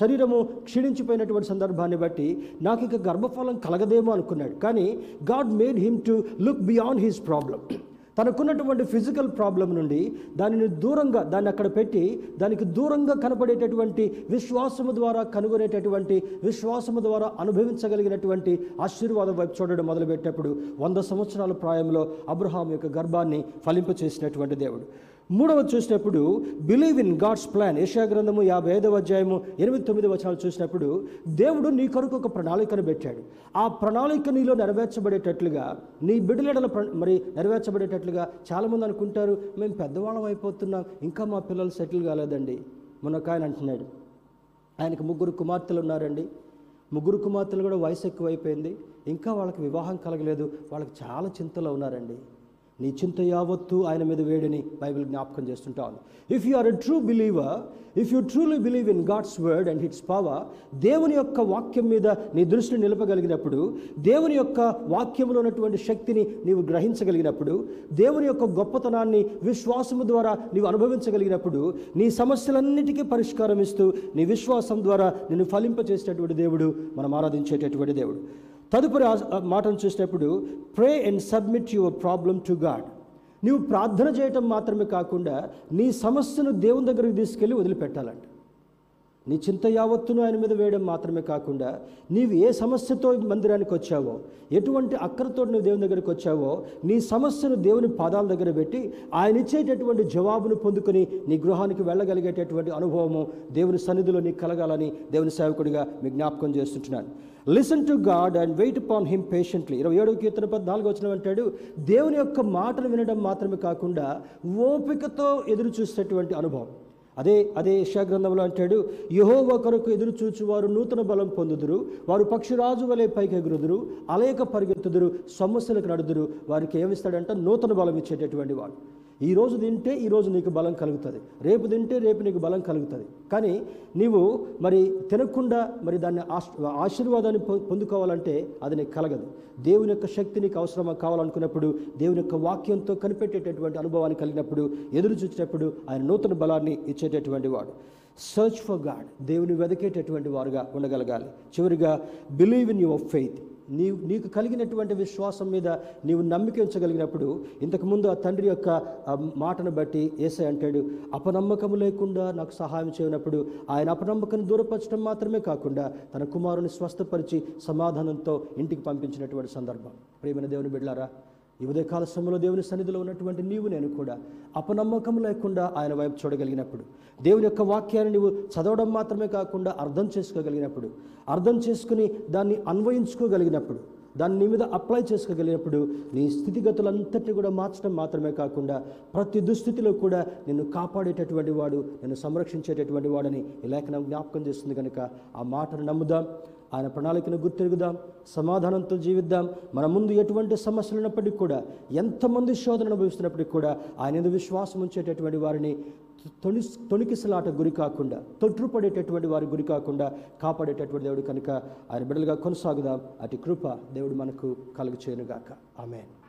శరీరము క్షీణించిపోయినటువంటి సందర్భాన్ని బట్టి నాకు ఇక గర్భఫలం కలగదేమో అనుకున్నాడు. కానీ God made him to look beyond his problem. తనకున్నటువంటి ఫిజికల్ ప్రాబ్లం నుండి దానిని దూరంగా దాన్ని అక్కడ పెట్టి దానికి దూరంగా కనపడేటటువంటి విశ్వాసము ద్వారా కనుగొనేటటువంటి విశ్వాసము ద్వారా అనుభవించగలిగినటువంటి ఆశీర్వాదం వైపు చూడడం మొదలుపెట్టినప్పుడు వంద సంవత్సరాల ప్రాయంలో అబ్రహాం యొక్క గర్భాన్ని ఫలింపచేసినటువంటి దేవుడు. మూడవది చూసినప్పుడు బిలీవ్ ఇన్ గాడ్స్ ప్లాన్ ఏషియా గ్రంథము యాభై ఐదవ అధ్యాయము ఎనిమిది తొమ్మిది వచనాలు చూసినప్పుడు దేవుడు నీ కొరకు ఒక ప్రణాళికను పెట్టాడు. ఆ ప్రణాళిక నీలో నెరవేర్చబడేటట్లుగా నీ బిడ్డలెడల ప్ర- మరి నెరవేర్చబడేటట్లుగా చాలామంది అనుకుంటారు మేము పెద్దవాళ్ళం అయిపోతున్నాం ఇంకా మా పిల్లలు సెటిల్ కాలేదండి. మొన్నొక ఆయన అంటున్నాడు. ఆయనకు ముగ్గురు కుమార్తెలు ఉన్నారండి. ముగ్గురు కుమార్తెలు కూడా వయసు ఎక్కువైపోయింది. ఇంకా వాళ్ళకి వివాహం కలగలేదు. వాళ్ళకి చాలా చింతలో ఉన్నారండి. నీ చింత యావత్తు ఆయన మీద వేడిని బైబిల్ జ్ఞాపకం చేస్తుంటాను. If you are a true believer if you truly believe in God's word and its power దేవుని యొక్క వాక్యం మీద నీ దృష్టిని నిలపగలిగినప్పుడు దేవుని యొక్క వాక్యంలో ఉన్నటువంటి శక్తిని నీవు గ్రహించగలిగినప్పుడు దేవుని యొక్క గొప్పతనాన్ని విశ్వాసము ద్వారా నీవు అనుభవించగలిగినప్పుడు నీ సమస్యలన్నిటికీ పరిష్కారం ఇస్తూ నీ విశ్వాసం ద్వారా నిన్ను ఫలింపచేసేటటువంటి దేవుడు మనం ఆరాధించేటటువంటి దేవుడు. తదుపరి మాటను చూసినప్పుడు pray and submit your problem to God నీవు ప్రార్థన చేయటం మాత్రమే కాకుండా నీ సమస్యను దేవుని దగ్గరికి తీసుకెళ్ళి వదిలిపెట్టాలంట. నీ చింత యావత్తును ఆయన మీద వేయడం మాత్రమే కాకుండా నీవు ఏ సమస్యతో మందిరానికి వచ్చావో ఎటువంటి అక్కరతో నువ్వు దేవుని దగ్గరికి వచ్చావో నీ సమస్యను దేవుని పాదాల దగ్గర పెట్టి ఆయన ఇచ్చేటటువంటి జవాబును పొందుకొని నీ గృహానికి వెళ్ళగలిగేటటువంటి అనుభవము దేవుని సన్నిధిలో నీకు కలగాలని దేవుని సేవకుడిగా మీ జ్ఞాపకం చేస్తుంటున్నాను. Listen to God and wait upon him patiently ఇరవై ఏడు కీర్తన పద్నాలుగు వచ్చిన అంటాడు దేవుని యొక్క మాటలు వినడం మాత్రమే కాకుండా ఓపికతో ఎదురు చూసేటువంటి అనుభవం. అదే అదే యశాగ్రంథంలో అంటాడు యహో ఒకరకు ఎదురు చూచువారు నూతన బలం పొందుదురు వారు పక్షిరాజు వలె పైకి ఎగురుదురు అలేక పరిగెత్తుదురు సమస్యలకు నడుదురు వారికి ఏమిస్తాడంట నూతన బలం ఇచ్చేటటువంటి వాడు. ఈ రోజు తింటే ఈ రోజు నీకు బలం కలుగుతుంది. రేపు తింటే రేపు నీకు బలం కలుగుతుంది. కానీ నీవు మరి తినకుండా మరి దాన్ని ఆశ్ ఆశీర్వాదాన్ని పొందుకోవాలంటే అది నీకు కలగదు. దేవుని యొక్క శక్తి నీకు అవసరం కావాలనుకున్నప్పుడు దేవుని యొక్క వాక్యంతో కనిపెట్టేటటువంటి అనుభవాన్ని కలిగినప్పుడు ఎదురు చూసేటప్పుడు ఆయన నూతన బలాన్ని ఇచ్చేటటువంటి వాడు. సర్చ్ ఫర్ గాడ్ దేవుని వెతికేటటువంటి వారుగా ఉండగలగాలి. చివరిగా బిలీవ్ ఇన్ యువర్ ఫెయిత్ నీవు నీకు కలిగినటువంటి విశ్వాసం మీద నీవు నమ్మిక ఉంచగలిగినప్పుడు ఇంతకుముందు ఆ తండ్రి యొక్క మాటను బట్టి ఏసై అంటాడు అపనమ్మకము లేకుండా నాకు సహాయం చేయనప్పుడు ఆయన అపనమ్మకాన్ని దూరపరచడం మాత్రమే కాకుండా తన కుమారుని స్వస్థపరిచి సమాధానంతో ఇంటికి పంపించినటువంటి సందర్భం. ప్రేమైన దేవుని బిడ్డారా ఈ ఉదయకాల సమయంలో దేవుని సన్నిధిలో ఉన్నటువంటి నీవు నేను కూడా అపనమ్మకం లేకుండా ఆయన వైపు చూడగలిగినప్పుడు దేవుని యొక్క వాక్యాన్ని నీవు చదవడం మాత్రమే కాకుండా అర్థం చేసుకోగలిగినప్పుడు అర్థం చేసుకుని దాన్ని అన్వయించుకోగలిగినప్పుడు దాన్ని నీ మీద అప్లై చేసుకోగలిగినప్పుడు నీ స్థితిగతులంతటిని కూడా మార్చడం మాత్రమే కాకుండా ప్రతి దుస్థితిలో కూడా నిన్ను కాపాడేటటువంటి వాడు నిన్ను సంరక్షించేటటువంటి వాడని ఈ లేఖనం జ్ఞాపకం చేస్తుంది కనుక ఆ మాటను నమ్ముదాం. ఆయన ప్రణాళికను గుర్తెరుగుదాం సమాధానంతో జీవిద్దాం. మన ముందు ఎటువంటి సమస్యలు ఉన్నప్పటికీ కూడా ఎంతమంది శోధన అనుభవిస్తున్నప్పటికీ కూడా ఆయన మీద విశ్వాసం ఉంచేటటువంటి వారిని తొణి తొణికిసలాట గురి కాకుండా తొట్టుపడేటటువంటి వారి గురి కాకుండా కాపాడేటటువంటి దేవుడు కనుక ఆయన బిడ్డలుగా కొనసాగుదాం. అటు కృప దేవుడు మనకు కలుగు చేయనుగాక ఆమెన్.